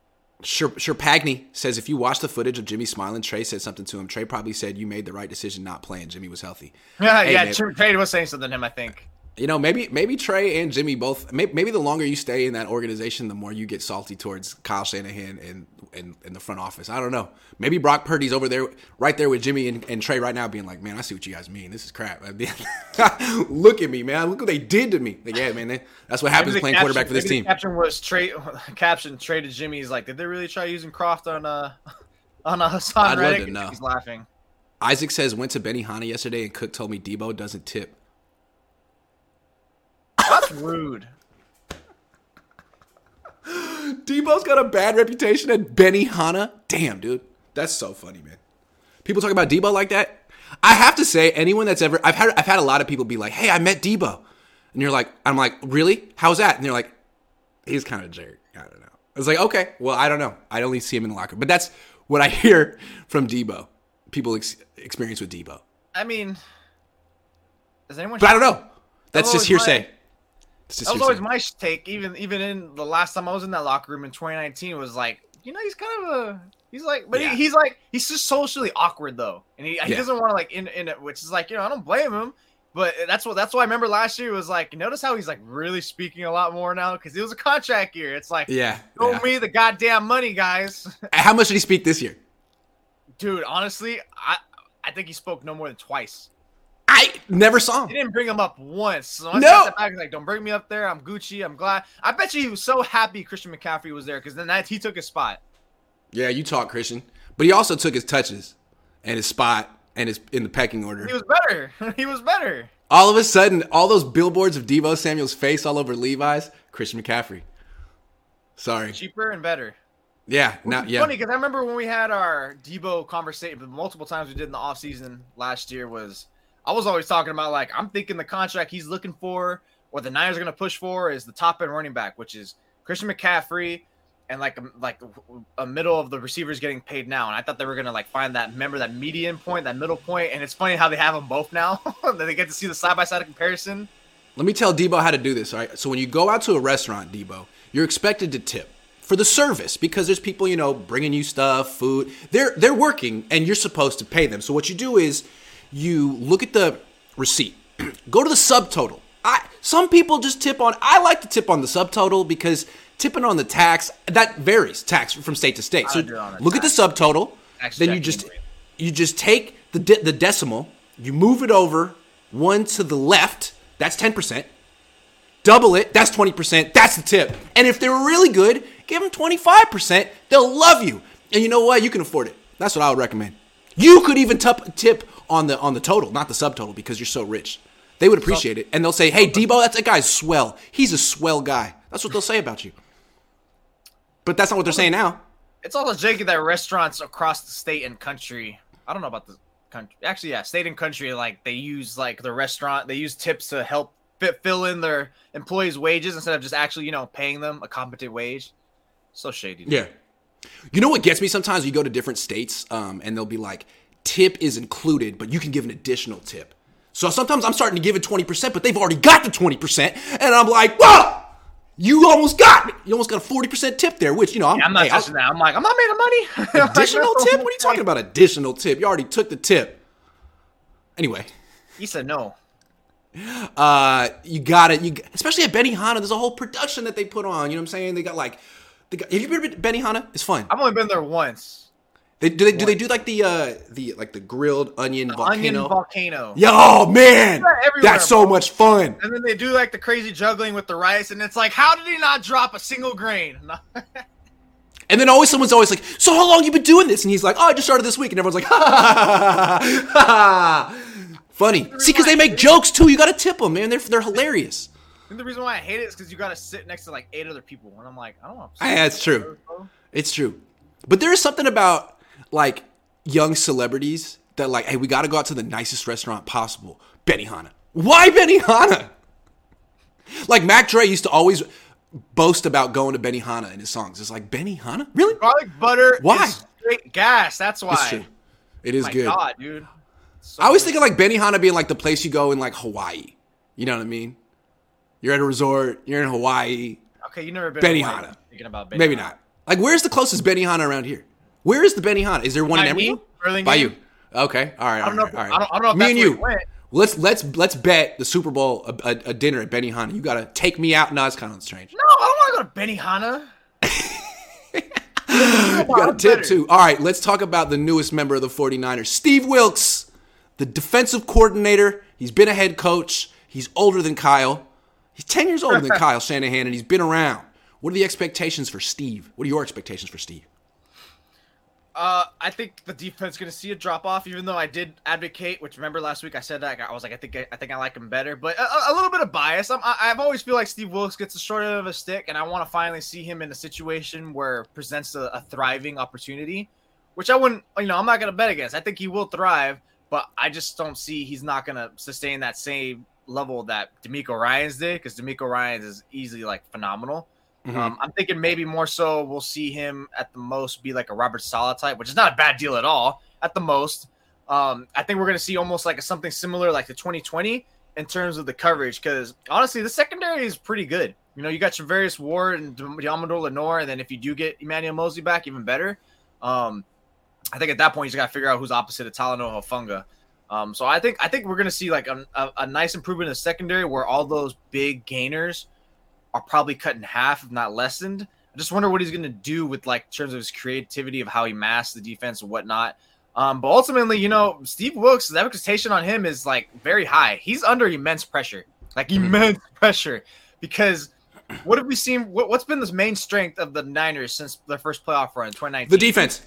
Sure. Pagny says if you watch the footage of Jimmy smiling, Trey said something to him. Trey probably said you made the right decision not playing. Jimmy was healthy. Yeah, Hey, yeah. man. Trey was saying something to him. I think. You know, maybe maybe Trey and Jimmy both. Maybe, maybe the longer you stay in that organization, the more you get salty towards Kyle Shanahan and and, and the front office. I don't know. Maybe Brock Purdy's over there, right there with Jimmy and, and Trey right now, being like, "Man, I see what you guys mean. This is crap. Look at me, man. Look what they did to me." Like, yeah, man. they- that's what happens playing caption- quarterback for this team. The caption was Trey. caption Trey to Jimmy. He's like, did they really try using Kroft on uh on uh, Hassan I'd Reddick? to And know. He's laughing. Isaac says went to Benihana yesterday, and Cook told me Deebo doesn't tip. That's rude. Deebo's got a bad reputation at Benihana. Damn, dude. That's so funny, man. People talk about Deebo like that. I have to say, anyone that's ever I've had I've had a lot of people be like, "Hey, I met Deebo," and you're like, "I'm like, really? How's that?" And they're like, "He's kind of a jerk." I don't know. It's like, okay, well, I don't know. I only see him in the locker, but that's what I hear from Deebo. People ex- experience with Deebo, I mean, does anyone? but I don't know. That's That just hearsay. Just That was always my take. Even even in the last time I was in that locker room in 2019, was like, you know, he's kind of a. He's like, but Yeah. he, he's like, he's just socially awkward though, and he, he Yeah. doesn't want to like in in it, which is like, you know, I don't blame him. But that's what that's why I remember last year was like. Notice how he's like really speaking a lot more now because it was a contract year. It's like, yeah. show yeah. me the goddamn money, guys. How much did he speak this year? Dude, honestly, I I think he spoke no more than twice. I never saw him. He didn't bring him up once. So No. back, like, don't bring me up there. I'm Gucci. I'm glad. I bet you he was so happy Christian McCaffrey was there because then that he took his spot. Yeah, you talk Christian, but he also took his touches and his spot and his in the pecking order. He was better. he was better. all of a sudden, all those billboards of Deebo Samuel's face all over Levi's, Christian McCaffrey. Sorry. Cheaper and better. Yeah, Which now yeah. funny because I remember when we had our Deebo conversation, multiple times we did in the offseason last year was I was always talking about like I'm thinking the contract he's looking for or the Niners are going to push for is the top end running back, which is Christian McCaffrey and like like a middle of the receivers getting paid now. And I thought they were going to like find that remember that median point, that middle point. And it's funny how they have them both now. that they get to see the side by side comparison. Let me tell Deebo how to do this, all right? So when you go out to a restaurant, Deebo, you're expected to tip for the service because there's people, you know, bringing you stuff, food. They're they're working and you're supposed to pay them. So what you do is you look at the receipt. Go to the subtotal. I some people just tip on I like to tip on the subtotal because tipping on the tax that varies tax from state to state. So look at the subtotal. Then you just you just take the de- the decimal, you move it over one to the left. That's 10%. Double it, that's 20%. That's the tip. And if they're really good, give them 25%. They'll love you. And you know what? You can afford it. That's what I would recommend. You could even tup- tip on the on the total, not the subtotal, because you're so rich. They would appreciate it, and they'll say, "Hey, Deebo, that's a guy's swell. He's a swell guy." That's what they'll say about you. But that's not what they're saying now. It's also janky that restaurants across the state and country. I don't know about the country. Actually, yeah, state and country. Like they use like the restaurant. They use tips to help fit, fill in their employees' wages instead of just actually, you know, paying them a competent wage. So shady. Dude. Yeah. You know what gets me sometimes? You go to different states, um, and they'll be like, tip is included, but you can give an additional tip. So sometimes I'm starting to give it 20%, but they've already got the 20%, and I'm like, whoa! You almost got it. You almost got a 40% tip there, which, you know, I'm, yeah, I'm not hey, touching that. I'm like, I'm not making money. additional tip? What are you talking about? Additional tip? You already took the tip. Anyway. He said no. Uh, you got it. You especially at Benihana, there's a whole production that they put on. You know what I'm saying? They got like, they got, have you been to Benihana? It's fun. I've only been there once. They do they do they do like the uh the like the grilled onion The volcano? onion volcano. Yeah, oh man, that's so much fun. And then they do like the crazy juggling with the rice, and it's like, how did he not drop a single grain? And then always someone's always like, "So how long you been doing this?" And he's like, "Oh, I just started this week." And everyone's like, "Ha ha ha ha!" ha. Funny. See, because they make jokes too. You got to tip them, man. They're they're hilarious. And the reason why I hate it is because you got to sit next to like eight other people, and I'm like, I don't want. to Yeah, it's true. It's true. But there is something about like young celebrities that like, hey, we got to go out to the nicest restaurant possible. Benihana. Why Benihana? Like Mac Dre used to always boast about going to Benihana in his songs. It's like Benihana, really? Garlic butter. Why? Straight gas. That's why. It's true. It is My good. God, dude. So I always good. think of like Benihana being like the place you go in like Hawaii. You know what I mean? You're at a resort. You're in Hawaii. Okay, you never been to Benihana. Hawaii Thinking about Benihana. Maybe not. Like, where's the closest Benihana around here? Where is the Benihana? Is there one By in me? Emerald? By you. Okay. All right. I don't know. If, right. I don't. I don't know if Me and you. Let's let's let's bet the Super Bowl a, a, a dinner at Benihana. You gotta take me out. No, it's kind of strange. No, I don't want to go to Benihana. You got a tip better. too. All right, let's talk about the newest member of the 49ers, Steve Wilks, the defensive coordinator. He's been a head coach. He's older than Kyle. He's 10 years older than Kyle Shanahan, and he's been around. What are the expectations for Steve? What are your expectations for Steve? Uh, I think the defense going to see a drop off, even though I did advocate. Which remember last week I said that I was like, I think I think I like him better, but a, a little bit of bias. I'm, I, I've always feel like Steve Wilks gets the short end of a stick, and I want to finally see him in a situation where presents a, a thriving opportunity, which I wouldn't. You know, I'm not going to bet against. I think he will thrive, but I just don't see he's not going to sustain that same level that DeMeco Ryans did, because DeMeco Ryans is easily like phenomenal. Mm-hmm. Um, I'm thinking maybe more so we'll see him at the most be like a Robert Saleh type, which is not a bad deal at all. At the most, um, I think we're going to see almost like a, something similar like the 2020 in terms of the coverage. Because honestly, the secondary is pretty good. You know, you got Charvarius Ward and Deommodore Lenoir, and then if you do get Emmanuel Moseley back, even better. Um, I think at that point you got to figure out who's opposite of Talanoa Hufanga. Um, so I think I think we're going to see like a, a, a nice improvement in the secondary where all those big gainers are probably cut in half, if not lessened. I just wonder what he's going to do with like in terms of his creativity of how he masks the defense and whatnot. Um, but ultimately, you know, Steve Wilks, the expectation on him is like very high. He's under immense pressure, like immense pressure, because what have we seen? What, what's been the main strength of the Niners since their first playoff run 2019? The defense.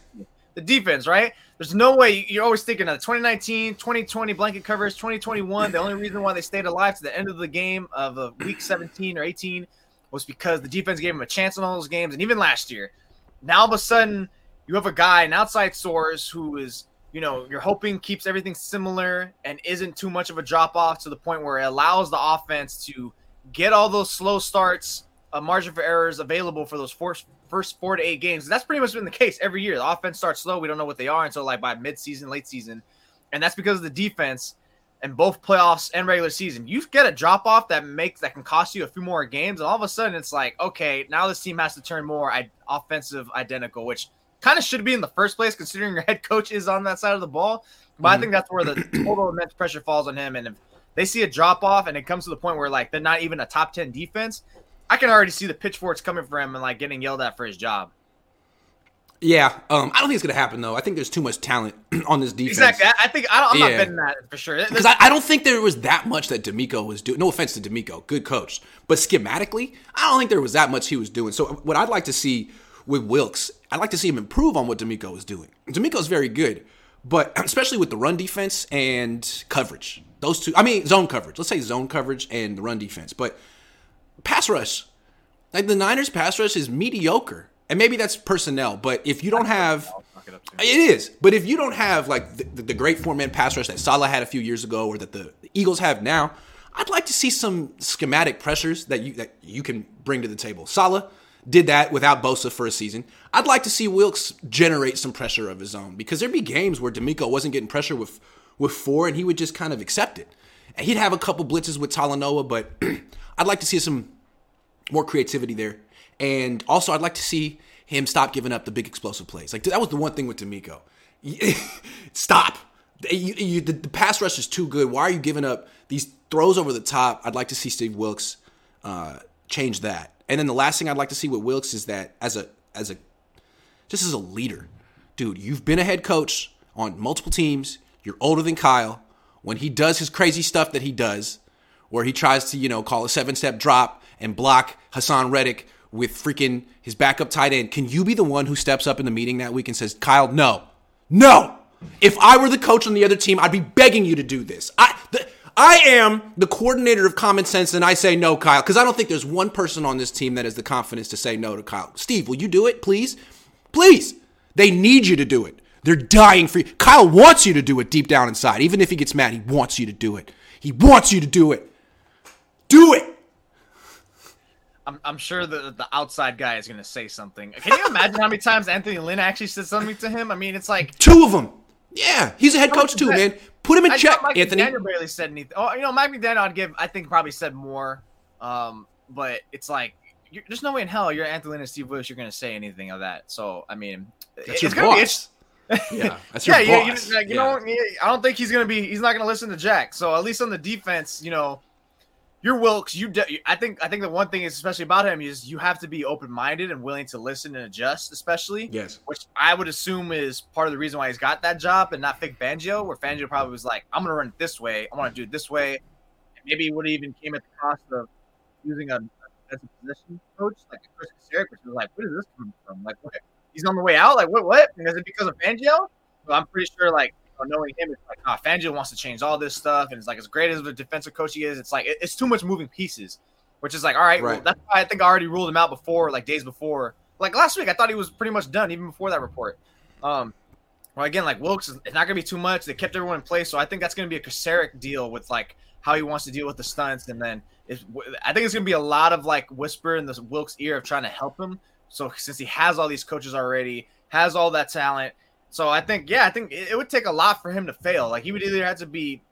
The defense, right? There's no way you're always thinking of 2019, 2020 blanket covers, 2021. The only reason why they stayed alive to the end of the game of uh, week 17 or 18 was because the defense gave them a chance in all those games. And even last year, now all of a sudden you have a guy, an outside source who is, you know, you're hoping keeps everything similar and isn't too much of a drop off to the point where it allows the offense to get all those slow starts, a margin for errors available for those first first four to eight games. That's pretty much been the case every year. The offense starts slow. We don't know what they are until like by mid-season, late season, and that's because of the defense. in both playoffs and regular season. You get a drop off that makes that can cost you a few more games, and all of a sudden it's like, okay, now this team has to turn more I- offensive identical, which kind of should be in the first place considering your head coach is on that side of the ball. But mm-hmm. I think that's where the total immense pressure falls on him. And if they see a drop off and it comes to the point where like they're not even a top ten defense, I can already see the pitchforks coming for him and like getting yelled at for his job. Yeah, um, I don't think it's gonna happen though. I think there's too much talent on this defense. Exactly. I think I am yeah. not betting that for sure. Because I, I, don't think there was that much that DeMeco was doing. No offense to DeMeco, good coach, but schematically, I don't think there was that much he was doing. So what I'd like to see with Wilks, I'd like to see him improve on what DeMeco was doing. DeMeco is very good, but especially with the run defense and coverage, those two. I mean, zone coverage. Let's say zone coverage and the run defense, but pass rush. Like the Niners pass rush is mediocre and maybe that's personnel, but if you don't have, it is. But if you don't have like the, the great four man pass rush that Saleh had a few years ago, or that the Eagles have now, I'd like to see some schematic pressures that you that you can bring to the table. Saleh did that without Bosa for a season. I'd like to see Wilkes generate some pressure of his own because there'd be games where DeMeco wasn't getting pressure with with four, and he would just kind of accept it. And he'd have a couple blitzes with Talanoa, but I'd like to see some more creativity there. And also, I'd like to see him stop giving up the big explosive plays. Like that was the one thing with DeMeco. stop. You, you, the, the, pass rush is too good. Why are you giving up these throws over the top? I'd like to see Steve Wilks uh, change that. And then the last thing I'd like to see with Wilks is that as a as a just as a leader, dude, you've been a head coach on multiple teams. You're older than Kyle. When he does his crazy stuff that he does, where he tries to you know call a seven step drop and block Haason Reddick with freaking his backup tight end, can you be the one who steps up in the meeting that week and says, Kyle, no, no. If I were the coach on the other team, I'd be begging you to do this. I, the, I am the coordinator of common sense, and I say no, Kyle, because I don't think there's one person on this team that has the confidence to say no to Kyle. Steve, will you do it, please? Please. They need you to do it. They're dying for you. Kyle wants you to do it deep down inside. Even if he gets mad, he wants you to do it. He wants you to do it. Do it. I'm, I'm sure the the outside guy is going to say something. Can you imagine how many times Anthony Lynn actually said something to him? I mean, it's like two of them. Yeah, he's a head coach too, man. Put him in I check, Mike Anthony. Daniel barely said anything. Oh, you know, Mike McDaniel, I'd give. I think probably said more. Um, but it's like there's no way in hell you're Anthony Lynn and Steve Wilks. You're going to say anything of that. So I mean, that's your boss. yeah, that's your yeah, boss. Yeah, you, you yeah. know, I don't think he's going to be. He's not going to listen to Jack. So at least on the defense, you know you're Wilks. You, de- I think, I think the one thing is especially about him is you have to be open minded and willing to listen and adjust, especially. Yes. Which I would assume is part of the reason why he's got that job and not Vic Fangio, where Fangio probably was like, "I'm gonna run it this way. I want to do it this way." And maybe it would even came at the cost of using a as a position coach like Kris Kocurek, which was like, "Where "Where is this coming from? Like, what? He's on the way out? Like, what? What? Is it because of Fangio?" So I'm pretty sure like knowing him, it's like, ah, Fangio wants to change all this stuff, and it's like as great as the defensive coach he is, it's like it's too much moving pieces, which is like, all right, right. Well, that's why I think I already ruled him out before, like days before. Like last week, I thought he was pretty much done even before that report. Um, well, again, like Wilks, it's not gonna be too much. They kept everyone in place, so I think that's gonna be a Kocurek deal with like how he wants to deal with the stunts, and then I think it's gonna be a lot of like whisper in the Wilks ear of trying to help him. So since he has all these coaches already, has all that talent, so I think, yeah, I think it, would take a lot for him to fail. Like he would either have to be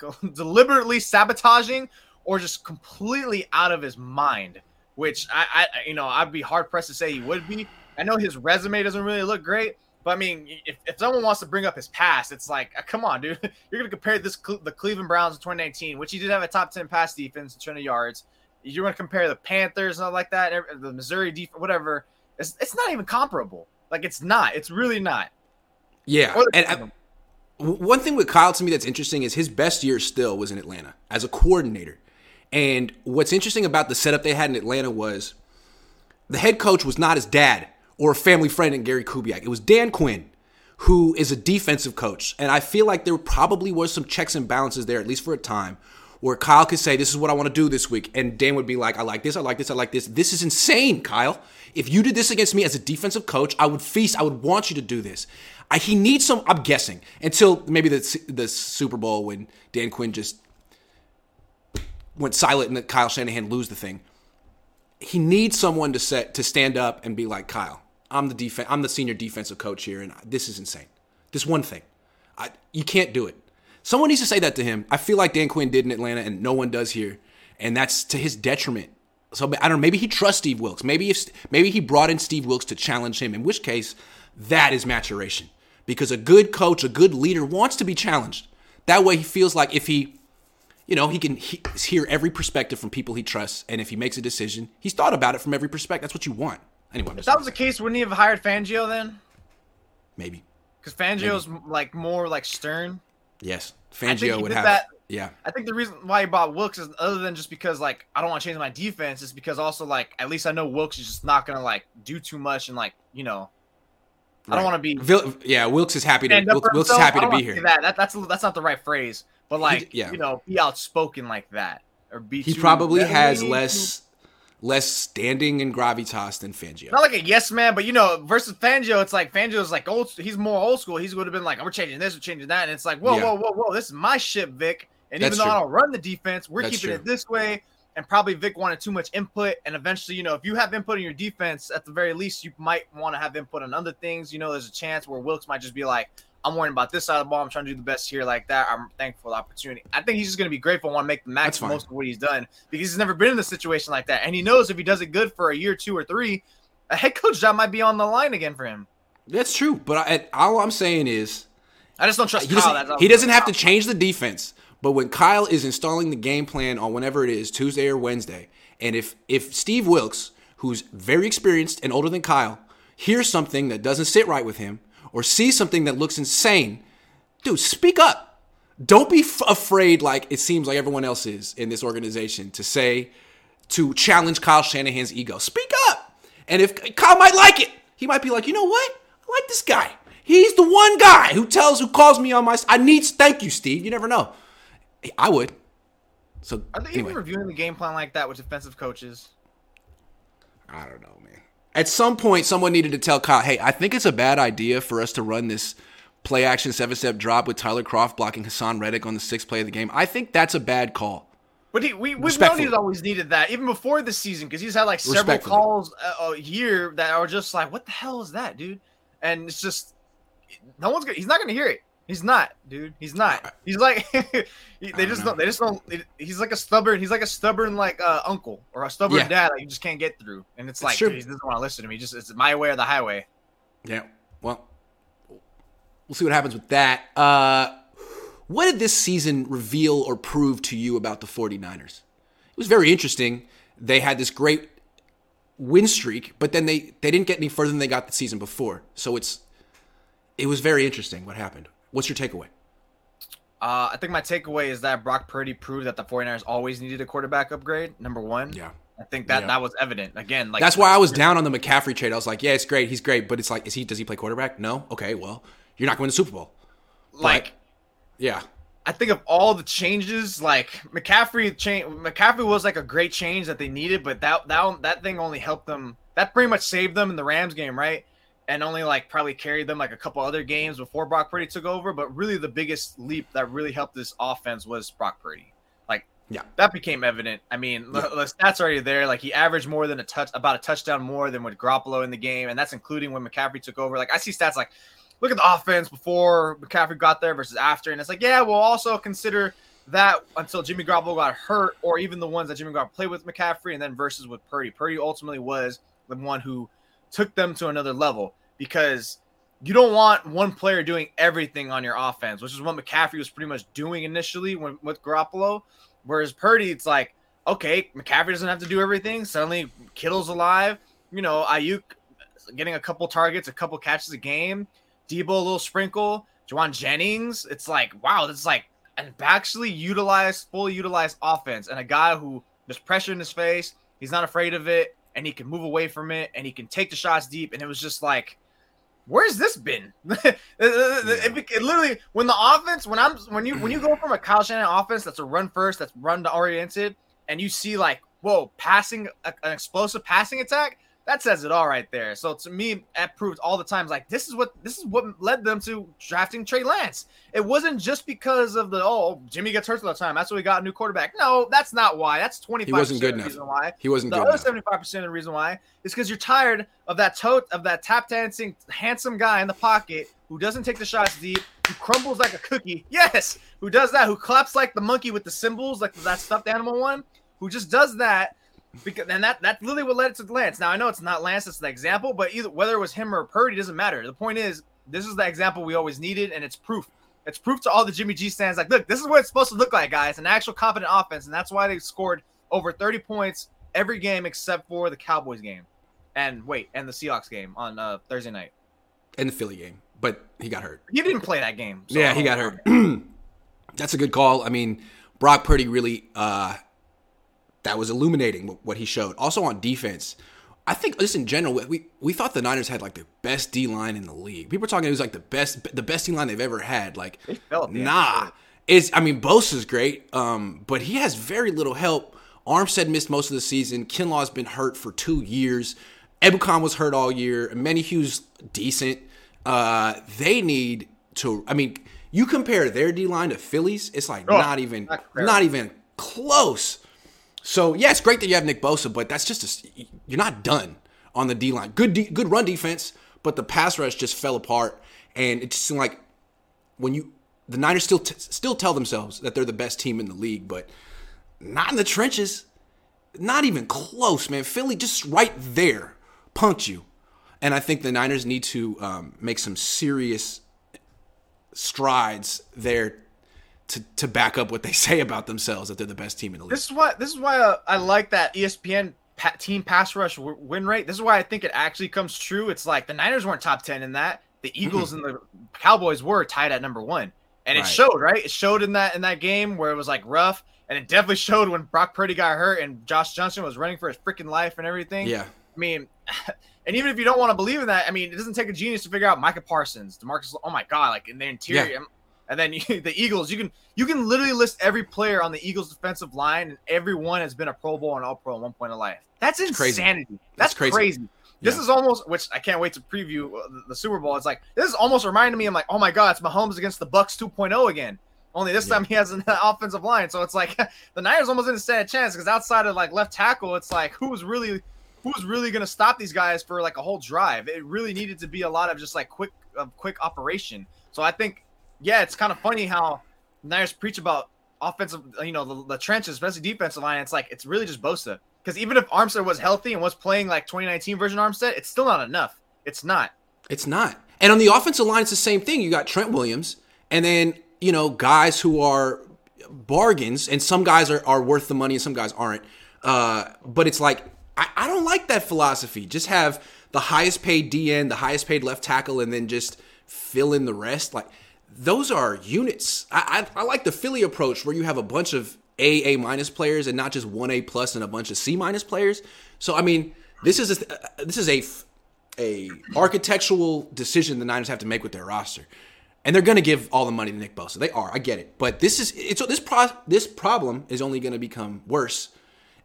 deliberately sabotaging or just completely out of his mind. Which I, I, you know, I'd be hard pressed to say he would be. I know his resume doesn't really look great, but I mean, if, if someone wants to bring up his past, it's like, uh, come on, dude. You're gonna compare this the Cleveland Browns in 2019, which he did have a top 10 pass defense in terms of yards. You're gonna compare the Panthers and all like that, the Missouri defense, whatever. It's, it's not even comparable. Like it's not. It's really not. Yeah, and I, one thing with Kyle to me that's interesting is his best year still was in Atlanta as a coordinator. And what's interesting about the setup they had in Atlanta was the head coach was not his dad or a family friend in Gary Kubiak. It was Dan Quinn, who is a defensive coach. And I feel like there probably was some checks and balances there, at least for a time, where Kyle could say, This is what I want to do this week. And Dan would be like, I like this, I like this, I like this. This is insane, Kyle. If you did this against me as a defensive coach, I would feast, I would want you to do this. I, he needs some. I'm guessing until maybe the the Super Bowl when Dan Quinn just went silent and Kyle Shanahan lose the thing. He needs someone to set to stand up and be like Kyle. I'm the defense. I'm the senior defensive coach here, and this is insane. This one thing, I, you can't do it. Someone needs to say that to him. I feel like Dan Quinn did in Atlanta, and no one does here, and that's to his detriment. So I don't know. Maybe he trusts Steve Wilks. Maybe if maybe he brought in Steve Wilks to challenge him. In which case, that is maturation. Because a good coach, a good leader wants to be challenged. That way, he feels like if he, you know, he can he, hear every perspective from people he trusts, and if he makes a decision, he's thought about it from every perspective. That's what you want. Anyway, if that was the case, wouldn't he have hired Fangio then? Maybe. Because Fangio's maybe. like more like stern. Yes, Fangio would have. That, yeah. I think the reason why he bought Wilks is other than just because like I don't want to change my defense, is because also like at least I know Wilks is just not gonna like do too much and like you know. I don't want to be. Vil- yeah, Wilks is happy to. Wilks, Wilks is happy to be here. That. that that's that's not the right phrase, but like he, yeah. you know, be outspoken like that or be. He probably has less less standing and gravitas than Fangio. Not like a yes man, but you know, versus Fangio, it's like Fangio's like old. He's more old school. He's would have been like, "We're changing this, we're changing that," and it's like, "Whoa, yeah. whoa, whoa, whoa! This is my ship, Vic." And That's even though true. I don't run the defense, we're That's keeping true. it this way. And probably Vic wanted too much input. And eventually, you know, if you have input in your defense, at the very least, you might want to have input on other things. You know, there's a chance where Wilks might just be like, I'm worrying about this side of the ball. I'm trying to do the best here, like that. I'm thankful for the opportunity. I think he's just going to be grateful and want to make the max most of what he's done because he's never been in a situation like that. And he knows if he does it good for a year, two, or three, a head coach job might be on the line again for him. That's true. But I, all I'm saying is, I just don't trust he Kyle. Doesn't, he doesn't have to change the defense. But when Kyle is installing the game plan on whenever it is, Tuesday or Wednesday, and if if Steve Wilks, who's very experienced and older than Kyle, hears something that doesn't sit right with him or see something that looks insane, dude, speak up. Don't be f- afraid like it seems like everyone else is in this organization to say to challenge Kyle Shanahan's ego. Speak up. And if Kyle might like it, he might be like, "You know what? I like this guy. He's the one guy who tells who calls me on my I need thank you, Steve. You never know." I would. So are they anyway. even reviewing the game plan like that with defensive coaches? I don't know, man. At some point, someone needed to tell Kyle, "Hey, I think it's a bad idea for us to run this play action seven step drop with Tyler Kroft blocking Haason Reddick on the sixth play of the game. I think that's a bad call." But he, we we've known he's always needed that, even before the season, because he's had like several calls a, a year that are just like, "What the hell is that, dude?" And it's just no one's gonna, he's not going to hear it. He's not, dude. He's not. He's like they just don't. They just don't. He's like a stubborn. He's like a stubborn like uh, uncle or a stubborn yeah. dad that you just can't get through. And it's, it's like dude, he doesn't want to listen to me. Just it's my way or the highway. Yeah. Well, we'll see what happens with that. Uh, what did this season reveal or prove to you about the 49ers? It was very interesting. They had this great win streak, but then they they didn't get any further than they got the season before. So it's it was very interesting what happened. What's your takeaway? Uh, I think my takeaway is that Brock Purdy proved that the 49ers always needed a quarterback upgrade. Number one. Yeah. I think that yeah. that was evident. Again, like that's why I was down on the McCaffrey trade. I was like, yeah, it's great, he's great, but it's like, is he? Does he play quarterback? No. Okay, well, you're not going to the Super Bowl. Like, but, yeah. I think of all the changes, like McCaffrey change. McCaffrey was like a great change that they needed, but that that that thing only helped them. That pretty much saved them in the Rams game, right? And only like probably carried them like a couple other games before Brock Purdy took over. But really, the biggest leap that really helped this offense was Brock Purdy. Like, yeah, that became evident. I mean, yeah. the, stats already there. Like, he averaged more than a touch, about a touchdown more than with Garoppolo in the game, and that's including when McCaffrey took over. Like, I see stats like, look at the offense before McCaffrey got there versus after, and it's like, yeah, we'll also consider that until Jimmy Garoppolo got hurt, or even the ones that Jimmy Garoppolo played with McCaffrey, and then versus with Purdy. Purdy ultimately was the one who took them to another level because you don't want one player doing everything on your offense, which is what McCaffrey was pretty much doing initially when, with Garoppolo. Whereas Purdy, it's like, okay, McCaffrey doesn't have to do everything. Suddenly, Kittle's alive. You know, Aiyuk getting a couple targets, a couple catches a game. Deebo a little sprinkle. Jauan Jennings. It's like, wow, this is like an actually utilized, fully utilized offense, and a guy who there's pressure in his face. He's not afraid of it, and he can move away from it, and he can take the shots deep. And it was just like where's this been? it, it, it, literally when the offense when I'm when you when you go from a Kyle Shanahan offense that's a run first, that's run oriented, and you see like whoa passing a, an explosive passing attack, that says it all right there. So to me, that proves all the times like this is what this is what led them to drafting Trey Lance. It wasn't just because of the oh Jimmy gets hurt all the time. That's why we got a new quarterback. No, that's not why. That's twenty five percent of the reason why. He wasn't good. the other seventy five percent of the reason why is because you're tired of that tote of that tap dancing handsome guy in the pocket who doesn't take the shots deep, who crumbles like a cookie. Yes, who does that? Who claps like the monkey with the cymbals, like that stuffed animal one? Who just does that? Because and that that literally what led it to Lance. Now I know it's not Lance, it's the example, but either whether it was him or Purdy doesn't matter. The point is, this is the example we always needed, and it's proof. It's proof to all the Jimmy G stands. Like, look, this is what it's supposed to look like, guys. An actual competent offense, and that's why they scored over 30 points every game except for the Cowboys game, and wait, and the Seahawks game on uh, Thursday night, and the Philly game. But he got hurt. He didn't play that game. So yeah, he got hurt. that's a good call. I mean, Brock Purdy really uh, that was illuminating what he showed. Also on defense, I think just in general, we we thought the Niners had like the best D line in the league. People were talking it was like the best the best D line they've ever had. Like, nah, is I mean Bosa's great, um, but he has very little help. Armstead missed most of the season. Kinlaw's been hurt for two years. Ebukam was hurt all year. Omenihu's decent. Uh, they need to. I mean, you compare their D line to Phillies, it's like oh, not even not, not even close. So yeah, it's great that you have Nick Bosa, but that's just a, you're not done on the D line. Good good run defense, but the pass rush just fell apart, and it just seemed like when you the Niners still t- still tell themselves that they're the best team in the league, but not in the trenches, not even close, man. Philly just right there punked you, and I think the Niners need to um, make some serious strides there to, to back up what they say about themselves that they're the best team in the league. This is why this is why uh, I like that ESPN pa- team pass rush w- win rate. This is why I think it actually comes true. It's like the Niners weren't top ten in that. The Eagles mm-hmm. and the Cowboys were tied at number one, and it right. showed. Right, it showed in that in that game where it was like rough, and it definitely showed when Brock Purdy got hurt and Josh Johnson was running for his freaking life and everything. Yeah, I mean. And even if you don't want to believe in that, I mean, it doesn't take a genius to figure out Micah Parsons, Demarcus. Oh my God, like in the interior, yeah. And then you, the Eagles, you can you can literally list every player on the Eagles defensive line, and everyone has been a Pro Bowl and All Pro at one point in life. That's insanity. Crazy. That's, That's crazy. crazy. This yeah. is almost, which I can't wait to preview uh, the, Super Bowl. It's like this is almost reminding me. I'm like, oh my god, it's Mahomes against the Bucks 2.0 again. Only this yeah. time he has an offensive line, so it's like the Niners almost didn't stand a chance because outside of like left tackle, it's like who's really who's really going to stop these guys for like a whole drive? It really needed to be a lot of just like quick, quick operation. So I think yeah, it's kind of funny how Niners preach about offensive, you know, the, the trenches, especially defensive line. It's like it's really just Bosa. Because even if Armstead was healthy and was playing like 2019 version Armstead, it's still not enough. It's not. It's not. And on the offensive line, it's the same thing. You got Trent Williams, and then you know guys who are bargains, and some guys are, are worth the money, and some guys aren't. Uh, but it's like I, I don't like that philosophy. Just have the highest paid DN, the highest paid left tackle, and then just fill in the rest. Like those are units. I, I, I like the Philly approach where you have a bunch of A A minus players and not just one A plus and a bunch of C minus players. So I mean, this is a, this is a a architectural decision the Niners have to make with their roster, and they're going to give all the money to Nick Bosa. They are, I get it, but this is it's this pro, this problem is only going to become worse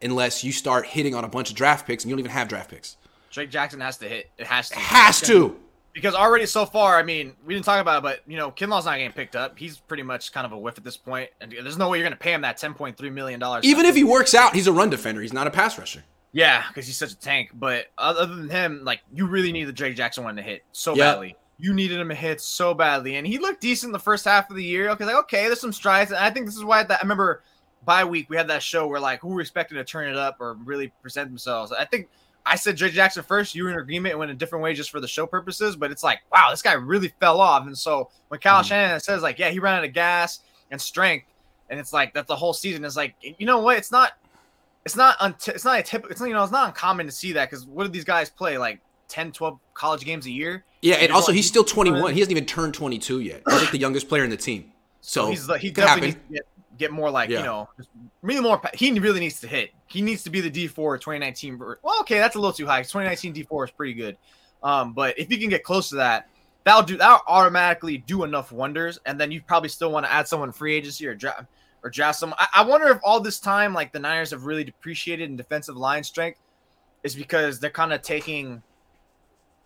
unless you start hitting on a bunch of draft picks and you don't even have draft picks. Drake Jackson has to hit. It has to. It has to because already so far, I mean, we didn't talk about it, but you know, Kinlaw's not getting picked up. He's pretty much kind of a whiff at this point, and there's no way you're going to pay him that 10.3 million dollars. Even if he works out, he's a run defender. He's not a pass rusher. Yeah, because he's such a tank. But other than him, like you really need the Drake Jackson one to hit so yep. badly. You needed him to hit so badly, and he looked decent the first half of the year. Okay, like okay, there's some strides, and I think this is why that I remember by week we had that show where like who were expecting to turn it up or really present themselves. I think I said Drake Jackson first. You were in agreement. Went a different way just for the show purposes. But it's like, wow, this guy really fell off. And so when Kyle mm-hmm. Shanahan says like, yeah, he ran out of gas and strength, and it's like that the whole season is like, you know what? It's not, it's not, unt- it's not a typical. It's not, you know, it's not uncommon to see that because what do these guys play like 10, 12 college games a year? Yeah, and, and also he's still 21. He hasn't even turned 22 yet. He's like the youngest player in the team. So, so he's like, he definitely needs to get get more like yeah. you know really more he really needs to hit. He needs to be the Dee Ford 2019 well okay that's a little too high 2019 Dee Ford is pretty good. Um but if you can get close to that that'll do that'll automatically do enough wonders and then you probably still want to add someone free agency or draft or draft some I, I wonder if all this time like the niners have really depreciated in defensive line strength is because they're kind of taking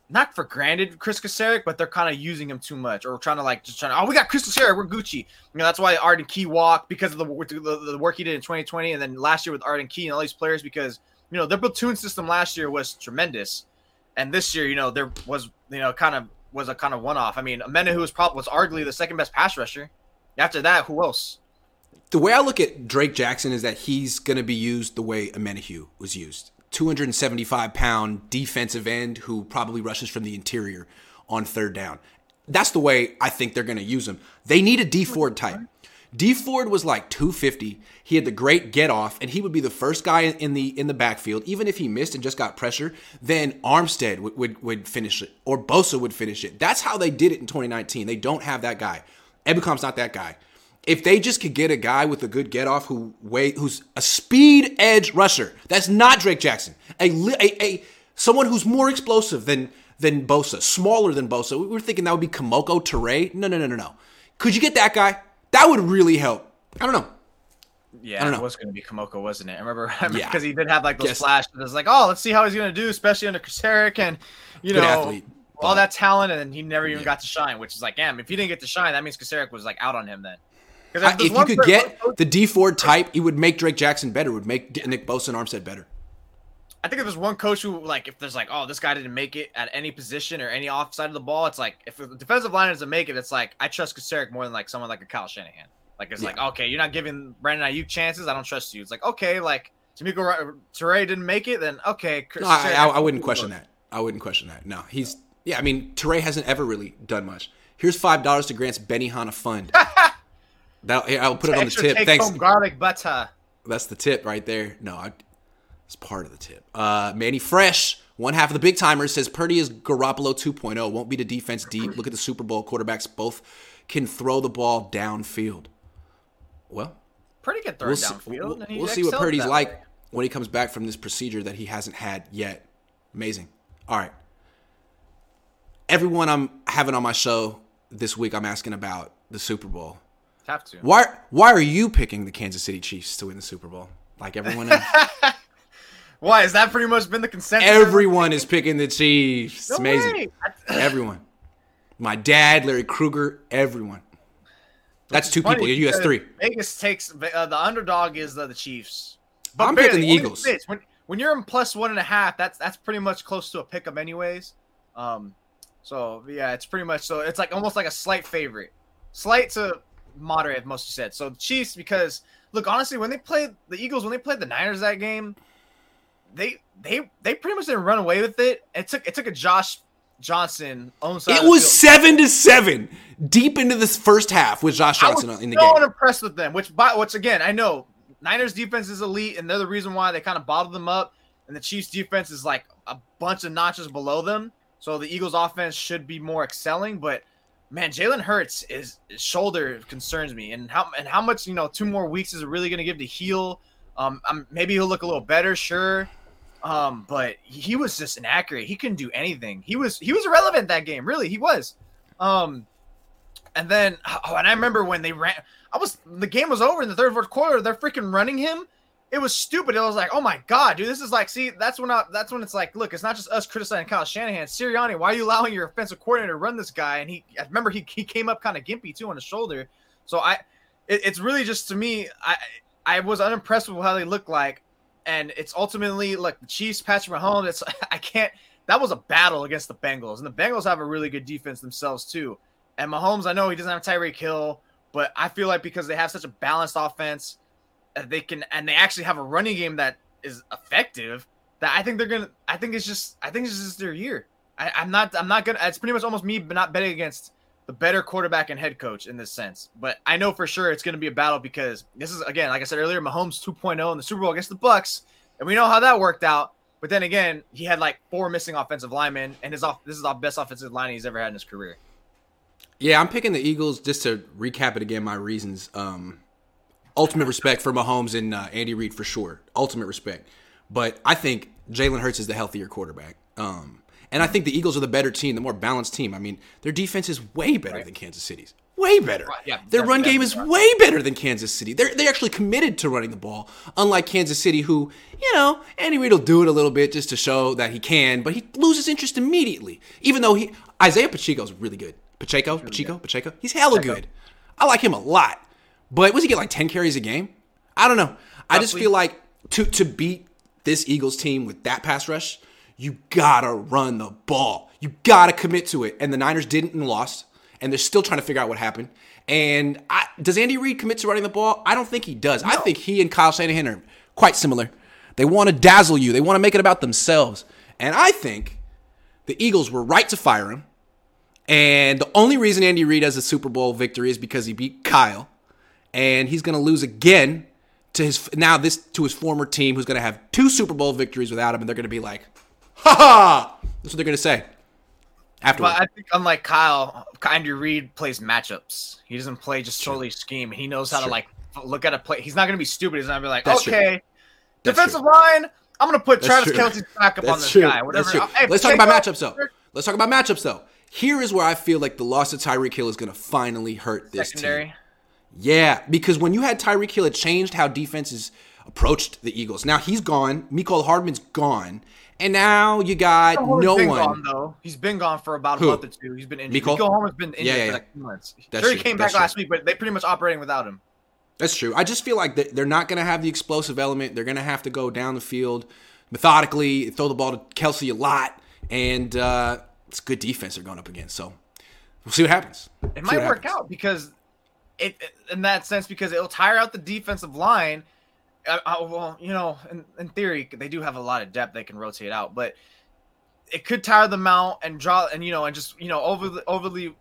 not for granted Kris Kocurek, but they're kind of using him too much or trying to like just trying to, oh, we got Kris Kocurek, we're Gucci. You know, that's why Arden Key walked because of the, the, the, work he did in 2020 and then last year with Arden Key and all these players because, you know, their platoon system last year was tremendous. And this year, you know, there was, you know, kind of was a kind of one off. I mean, Omenihu was probably was arguably the second best pass rusher. After that, who else? The way I look at Drake Jackson is that he's going to be used the way Omenihu was used. 275 pound defensive end who probably rushes from the interior on third down. That's the way I think they're going to use him. They need a Dee Ford type. Dee Ford was like 250. He had the great get off, and he would be the first guy in the in the backfield. Even if he missed and just got pressure, then Armstead would, would, would finish it, or Bosa would finish it. That's how they did it in 2019. They don't have that guy. Ebukam's not that guy. If they just could get a guy with a good get off who wait, who's a speed edge rusher, that's not Drake Jackson. A, a, a someone who's more explosive than than Bosa, smaller than Bosa. We were thinking that would be Kemoko Turay. No, no, no, no, no. Could you get that guy? That would really help. I don't know. Yeah, I don't know. it was going to be Kamoko, wasn't it? I remember because yeah. he did have like those Guess. flashes. It was like, oh, let's see how he's going to do, especially under Kocurek and you Good know athlete, all that talent, and he never even yeah. got to shine. Which is like, damn, if he didn't get to shine, that means Kocurek was like out on him then. Because if, you could get the Dee Ford type, it would make Drake Jackson better. It would make Nick Bosa and Armstead better. I think if there's one coach who like if there's like oh this guy didn't make it at any position or any offside of the ball, it's like if the defensive line doesn't make it, it's like I trust Kocurek more than like someone like a Kyle Shanahan. Like it's yeah. like okay, you're not giving Brandon Aiyuk chances. I don't trust you. It's like okay, like DeMeco Turay didn't make it, then okay. No, I, I, I, wouldn't question that. I wouldn't question that. No, he's yeah. I mean, Turay hasn't ever really done much. Here's five dollars to Grant's Benihana fund. that I'll put it on the tip. Thanks. garlic butter. That's the tip right there. No, I, it's part of the tip. Uh, Manny Fresh, one half of the big timers, says Purdy is Garoppolo 2.0. Won't be the defense deep. Look at the Super Bowl quarterbacks. Both can throw the ball downfield. Well, Purdy can throw we'll downfield. See, we'll see what Purdy's like way. when he comes back from this procedure that he hasn't had yet. Amazing. All right. Everyone I'm having on my show this week, I'm asking about the Super Bowl. Have to. Why? Why are you picking the Kansas City Chiefs to win the Super Bowl? Like everyone else. Why has that pretty much been the consensus? Everyone is picking the Chiefs. It's amazing. everyone. My dad, Larry Kruger, everyone. That's two people. You has three. Vegas takes uh, the underdog is uh, the Chiefs. But I'm barely, picking the Eagles. When, when you're in plus one and a half, that's that's pretty much close to a pick 'em anyways. Um, so yeah, it's pretty much so it's like almost like a slight favorite, slight to moderate, most you said. So Chiefs because look honestly, when they played the Eagles, when they played the Niners that game, they they they pretty much didn't run away with it. It took it took a Josh Johnson own side. It was seven to seven deep into this first half with Josh Johnson in the game. so game. impressed with them. Which, by, which again, I know Niners defense is elite, and they're the reason why they kind of bottled them up. And the Chiefs defense is like a bunch of notches below them. So the Eagles offense should be more excelling. But man, Jalen Hurts is his shoulder concerns me, and how and how much you know two more weeks is really going to give to heal? Um, I'm, maybe he'll look a little better, sure. Um, but he was just inaccurate. He couldn't do anything. He was he was irrelevant that game. Really, he was. Um, and then oh, and I remember when they ran. I was the game was over in the third fourth quarter. They're freaking running him. It was stupid. I was like, oh my god, dude, this is like, see, that's when I, that's when it's like, look, it's not just us criticizing Kyle Shanahan. Sirianni, why are you allowing your offensive coordinator to run this guy? And he, I remember he he came up kind of gimpy too on his shoulder. So I, it, it's really just to me, I I was unimpressed with how they looked like and it's ultimately like the Chiefs, Patrick Mahomes. It's I can't. That was a battle against the Bengals, and the Bengals have a really good defense themselves too. And Mahomes, I know he doesn't have Tyreek Hill, but I feel like because they have such a balanced offense, they can and they actually have a running game that is effective. That I think they're gonna. I think it's just. I think it's just their year. I, I'm not. I'm not gonna. It's pretty much almost me but not betting against the better quarterback and head coach in this sense. But I know for sure it's to be a battle because this is again, like I said earlier, Mahomes 2.0 in the Super Bowl against the Bucks, and we know how that worked out. But then again, he had like four missing offensive linemen, and his off this is the best offensive line he's ever had in his career. Yeah, I'm picking the Eagles just to recap it again. My reasons: um, ultimate respect for Mahomes and uh, Andy Reid for sure, ultimate respect. But I think Jalen Hurts is the healthier quarterback. Um, and I think the Eagles are the better team, the more balanced team. I mean, their defense is way better right. than Kansas City's. Way better. Right, yeah, their run game is way better than Kansas City. They're they're actually committed to running the ball, unlike Kansas City, who you know Andy Reid will do it a little bit just to show that he can, but he loses interest immediately. Even though he Isaiah Pacheco is really good. Pacheco, Pacheco, Pacheco. He's hella Pacheco. good. I like him a lot. But was he get like ten carries a game? I don't know. I just feel like to to beat this Eagles team with that pass rush, you gotta run the ball. You got to commit to it. And the Niners didn't and lost, and they're still trying to figure out what happened. And I, does Andy Reid commit to running the ball? I don't think he does. No. I think he and Kyle Shanahan are quite similar. They want to dazzle you. They want to make it about themselves. And I think the Eagles were right to fire him. And the only reason Andy Reid has a Super Bowl victory is because he beat Kyle. And he's going to lose again to his now this to his former team who's going to have two Super Bowl victories without him and they're going to be like, "Ha ha." That's what they're going to say. But I think unlike Kyle, Andy Reid plays matchups. He doesn't play just totally scheme. He knows how to like look at a play. He's not going to be stupid. He's not going to be like, That's "Okay, true. defensive line, I'm going to put That's Travis true. Kelce's back up That's on this true. guy." Whatever. Hey, Let's talk about matchups though. Let's talk about matchups though. Here is where I feel like the loss of Tyreek Hill is going to finally hurt this Secondary. team. Yeah, because when you had Tyreek Hill, it changed how defenses approached the Eagles. Now he's gone. Mecole Hardman's gone. And now you got no one. Gone, though. He's been gone for about a month or two. He's been injured. Mecole Hardman's been injured yeah, yeah, for like two months. That's sure, he came back last week, but they pretty much operating without him. That's true. I just feel like they're not going to have the explosive element. They're going to have to go down the field methodically, throw the ball to Kelce a lot, and uh, it's good defense they're going up against. So we'll see what happens. It might work happens. out because it, in that sense because it'll tire out the defensive line. Uh, uh, well, you know, in, in theory, they do have a lot of depth they can rotate out, but it could tire them out and draw and you know and just you know overly overly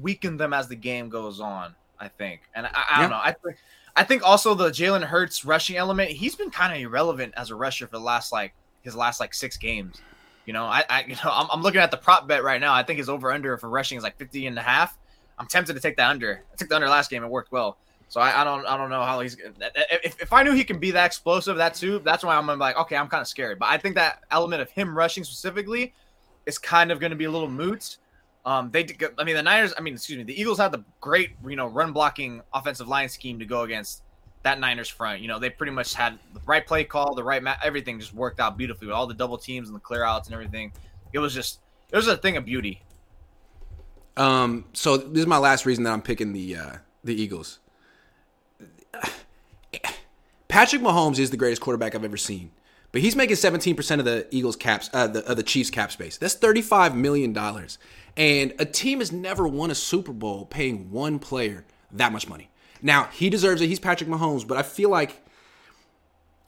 weaken them as the game goes on. I think, and I, I don't know. I think I think also the Jalen Hurts rushing element. He's been kind of irrelevant as a rusher for the last like his last like six games. You know, I, I you know I'm, I'm looking at the prop bet right now. I think his over under for rushing is like 50 and a half. I'm tempted to take the under. I took the under last game. It worked well. So I, I don't I don't know how he's if, if I knew he can be that explosive that too that's why I'm like okay I'm kind of scared but I think that element of him rushing specifically is kind of going to be a little moot. Um, they I mean the Niners I mean excuse me the Eagles had the great you know run blocking offensive line scheme to go against that Niners front. You know they pretty much had the right play call, the right ma- everything just worked out beautifully with all the double teams and the clear outs and everything. It was just it was a thing of beauty. Um, so this is my last reason that I'm picking the uh, the Eagles. Patrick Mahomes is the greatest quarterback I've ever seen, but he's making 17% of the Eagles caps, uh, the, of the Chiefs cap space. That's 35 million dollars, and a team has never won a Super Bowl paying one player that much money. Now he deserves it. He's Patrick Mahomes, but I feel like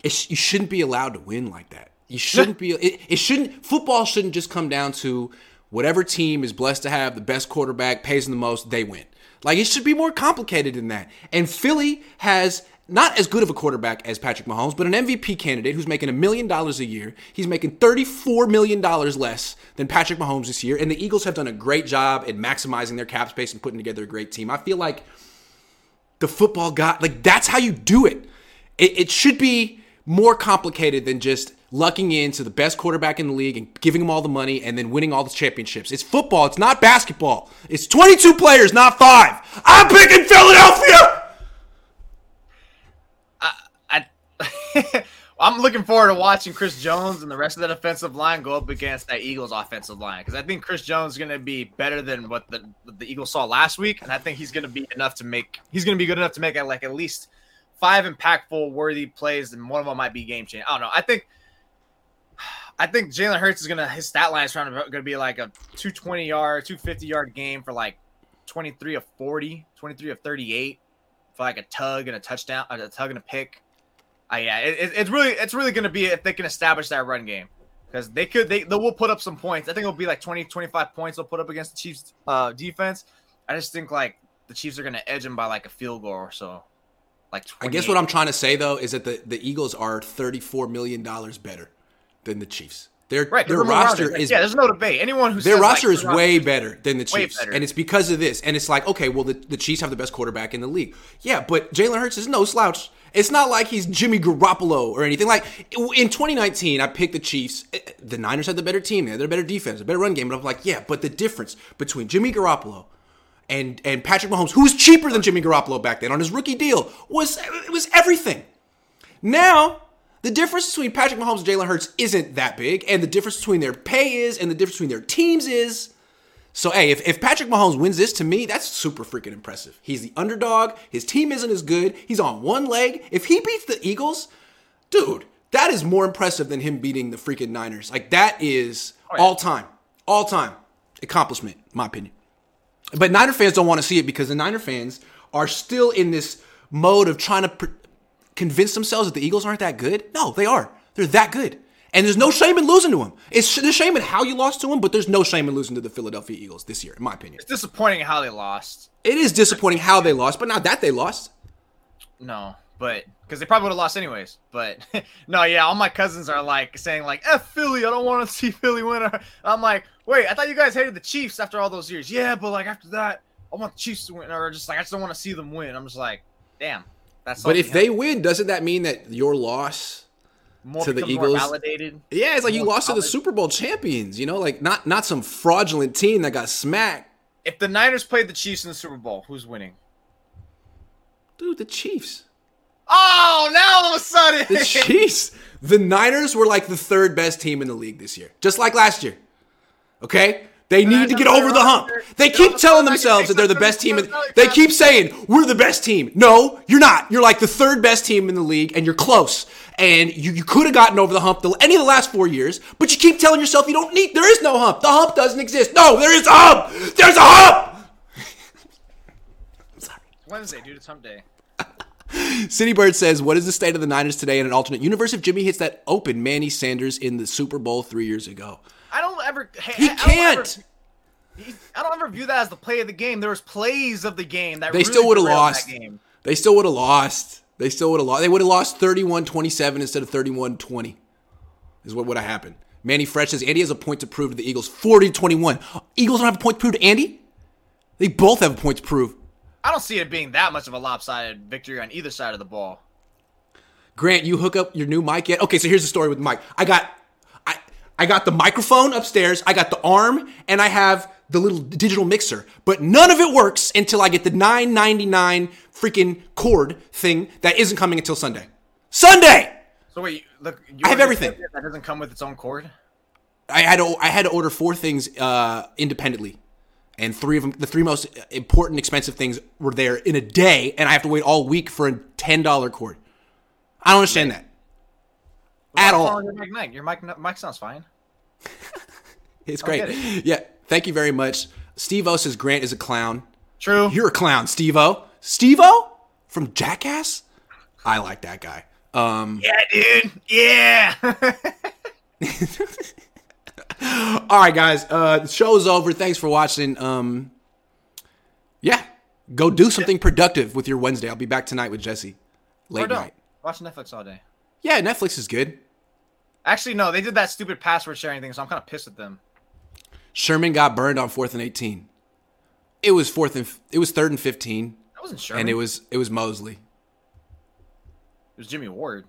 you shouldn't be allowed to win like that. You shouldn't be. It, it shouldn't. Football shouldn't just come down to whatever team is blessed to have the best quarterback, pays them the most, they win. Like it should be more complicated than that. And Philly has not as good of a quarterback as Patrick Mahomes, but an MVP candidate who's making a million dollars a year. He's making $34 million less than Patrick Mahomes this year. And the Eagles have done a great job at maximizing their cap space and putting together a great team. I feel like the football got, like, that's how you do it. It, it should be more complicated than just lucking into the best quarterback in the league and giving him all the money and then winning all the championships. It's football. It's not basketball. It's 22 players, not five. I'm picking Philadelphia. I, I I'm looking forward to watching Chris Jones and the rest of that offensive line go up against that Eagles offensive line because I think Chris Jones is going to be better than what the the Eagles saw last week, and I think he's going to be enough to make he's going to be good enough to make like at least five impactful, worthy plays, and one of them might be game changing. I don't know. I think I think Jalen Hurts is gonna his stat line is gonna be like a 220 yard, 250 yard game for like 23 of 40, 23 of 38 for like a tug and a touchdown, a tug and a pick. Uh, yeah, it, it's really it's really gonna be if they can establish that run game because they could they they will put up some points. I think it'll be like 20 25 points they'll put up against the Chiefs uh, defense. I just think like the Chiefs are gonna edge them by like a field goal or so. Like I guess what I'm trying to say though is that the, the Eagles are 34 million dollars better than the Chiefs. Their right, their roster is yeah. There's no debate. Anyone who their roster like, is way better than the Chiefs, and it's because of this. And it's like okay, well the, the Chiefs have the best quarterback in the league. Yeah, but Jalen Hurts is no slouch. It's not like he's Jimmy Garoppolo or anything. Like in 2019, I picked the Chiefs. Eh, the Niners had the better team. They had the better defense, a better run game. But I'm like, yeah, but the difference between Jimmy Garoppolo and and Patrick Mahomes, who was cheaper than Jimmy Garoppolo back then on his rookie deal, was it was everything. Now the difference between Patrick Mahomes and Jalen Hurts isn't that big, and the difference between their pay is, and the difference between their teams is. So, hey, if, if Patrick Mahomes wins this, to me, that's super freaking impressive. He's the underdog. His team isn't as good. He's on one leg. If he beats the Eagles, dude, that is more impressive than him beating the freaking Niners. Like, that is oh, yeah. all time. All time. accomplishment, in my opinion. But Niner fans don't want to see it because the Niner fans are still in this mode of trying to convince themselves that the Eagles aren't that good. No, they are. They're that good. And there's no shame in losing to them. It's the shame in how you lost to them, but there's no shame in losing to the Philadelphia Eagles this year, in my opinion. It's disappointing how they lost. It is disappointing how they lost, but not that they lost. No, but because they probably would have lost anyways. But no, yeah, all my cousins are like saying like "F Philly," I don't want to see Philly win. I'm like, wait, I thought you guys hated the Chiefs after all those years. Yeah, but like after that, I want the Chiefs to win, or just like I just don't want to see them win. I'm just like, damn. That's But if they win, doesn't that mean that your loss more to the becomes more Eagles- validated. Yeah, it's like you More lost to the. Super Bowl champions, you know, like not not some fraudulent team that got smacked. If the Niners played the Chiefs in the Super Bowl, who's winning? Dude, the Chiefs. Oh, now all of a sudden, The Chiefs. The Niners were like the third best team in the league this year, just like last year. Okay? They need to get over the hump. They keep telling themselves that they're the best team. In, they keep saying, we're the best team. No, you're not. You're like the third best team in the league, and you're close. And you, you could have gotten over the hump the, any of the last four years, but you keep telling yourself you don't need, there is no hump. The hump doesn't exist. No, there is a hump. There's a hump. Wednesday, dude. It's Hump Day. City Bird says, "What is the state of the Niners today in an alternate universe if Jimmy hits that open Manny Sanders in the Super Bowl three years ago? Ever. He I don't ever- can't. I don't ever view that as the play of the game. There was plays of the game that They really still would have lost. That game. They still would have lost. They still would have lost. They would have lost 31-27 instead of 31-20 is what would have happened. Manny Fresh says Andy has a point to prove to the Eagles. 40-21. Eagles don't have a point to prove to Andy? They both have a point to prove. I don't see it being that much of a lopsided victory on either side of the ball. Grant, you hook up your new mic yet? Okay, so here's the story with Mike. I got I got the microphone upstairs, I got the arm, and I have the little digital mixer. But none of it works until I get the 999 freaking cord thing that isn't coming until Sunday. Sunday! So wait, look, you I have everything. That doesn't come with its own cord. I had to I had to order four things uh, independently, and three of them, the three most important, expensive things, were there in a day, and I have to wait all week for a ten dollar cord. I don't understand that at What's wrong all. Your mic? Your mic, mic sounds fine. It's great. Yeah, thank you very much. Steve O says Grant is a clown. True. You're a clown, Steve O. Steve O from Jackass. I like that guy. Um, yeah, dude. Yeah. all right, guys. Uh, the show's over. Thanks for watching. Um, yeah, go do something productive with your Wednesday. I'll be back tonight with Jesse. Late night. Watch Netflix all day. Yeah, Netflix is good. Actually, no, they did that stupid password sharing thing, so I'm kind of pissed at them. Sherman got burned on fourth and eighteen. It was fourth and it was third and fifteen, That wasn't sure. and it was it was Moseley. it was Jimmy Ward.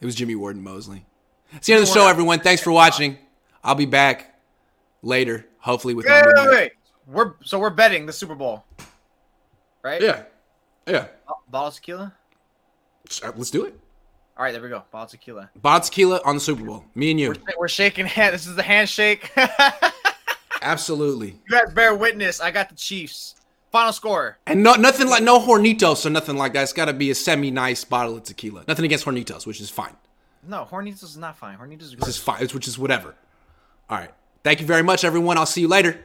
It was Jimmy Ward and Moseley. It's the end of the show, everyone. Thanks for watching. I'll be back later, hopefully with Wait, wait, wait. We're so we're betting the Super Bowl, right? Yeah, yeah. Bottle of tequila. Uh, Let's do it. All right, there we go. Bottle tequila. Bottle tequila on the Super Bowl. Me and you. We're, we're shaking hand. This is the handshake. Absolutely. You guys bear witness. I got the Chiefs. Final score. And no, nothing like no Hornitos or nothing like that. It's got to be a semi nice bottle of tequila. Nothing against Hornitos, which is fine. No, Hornitos is not fine. Hornitos is This is fine. Which is whatever. All right. Thank you very much, everyone. I'll see you later.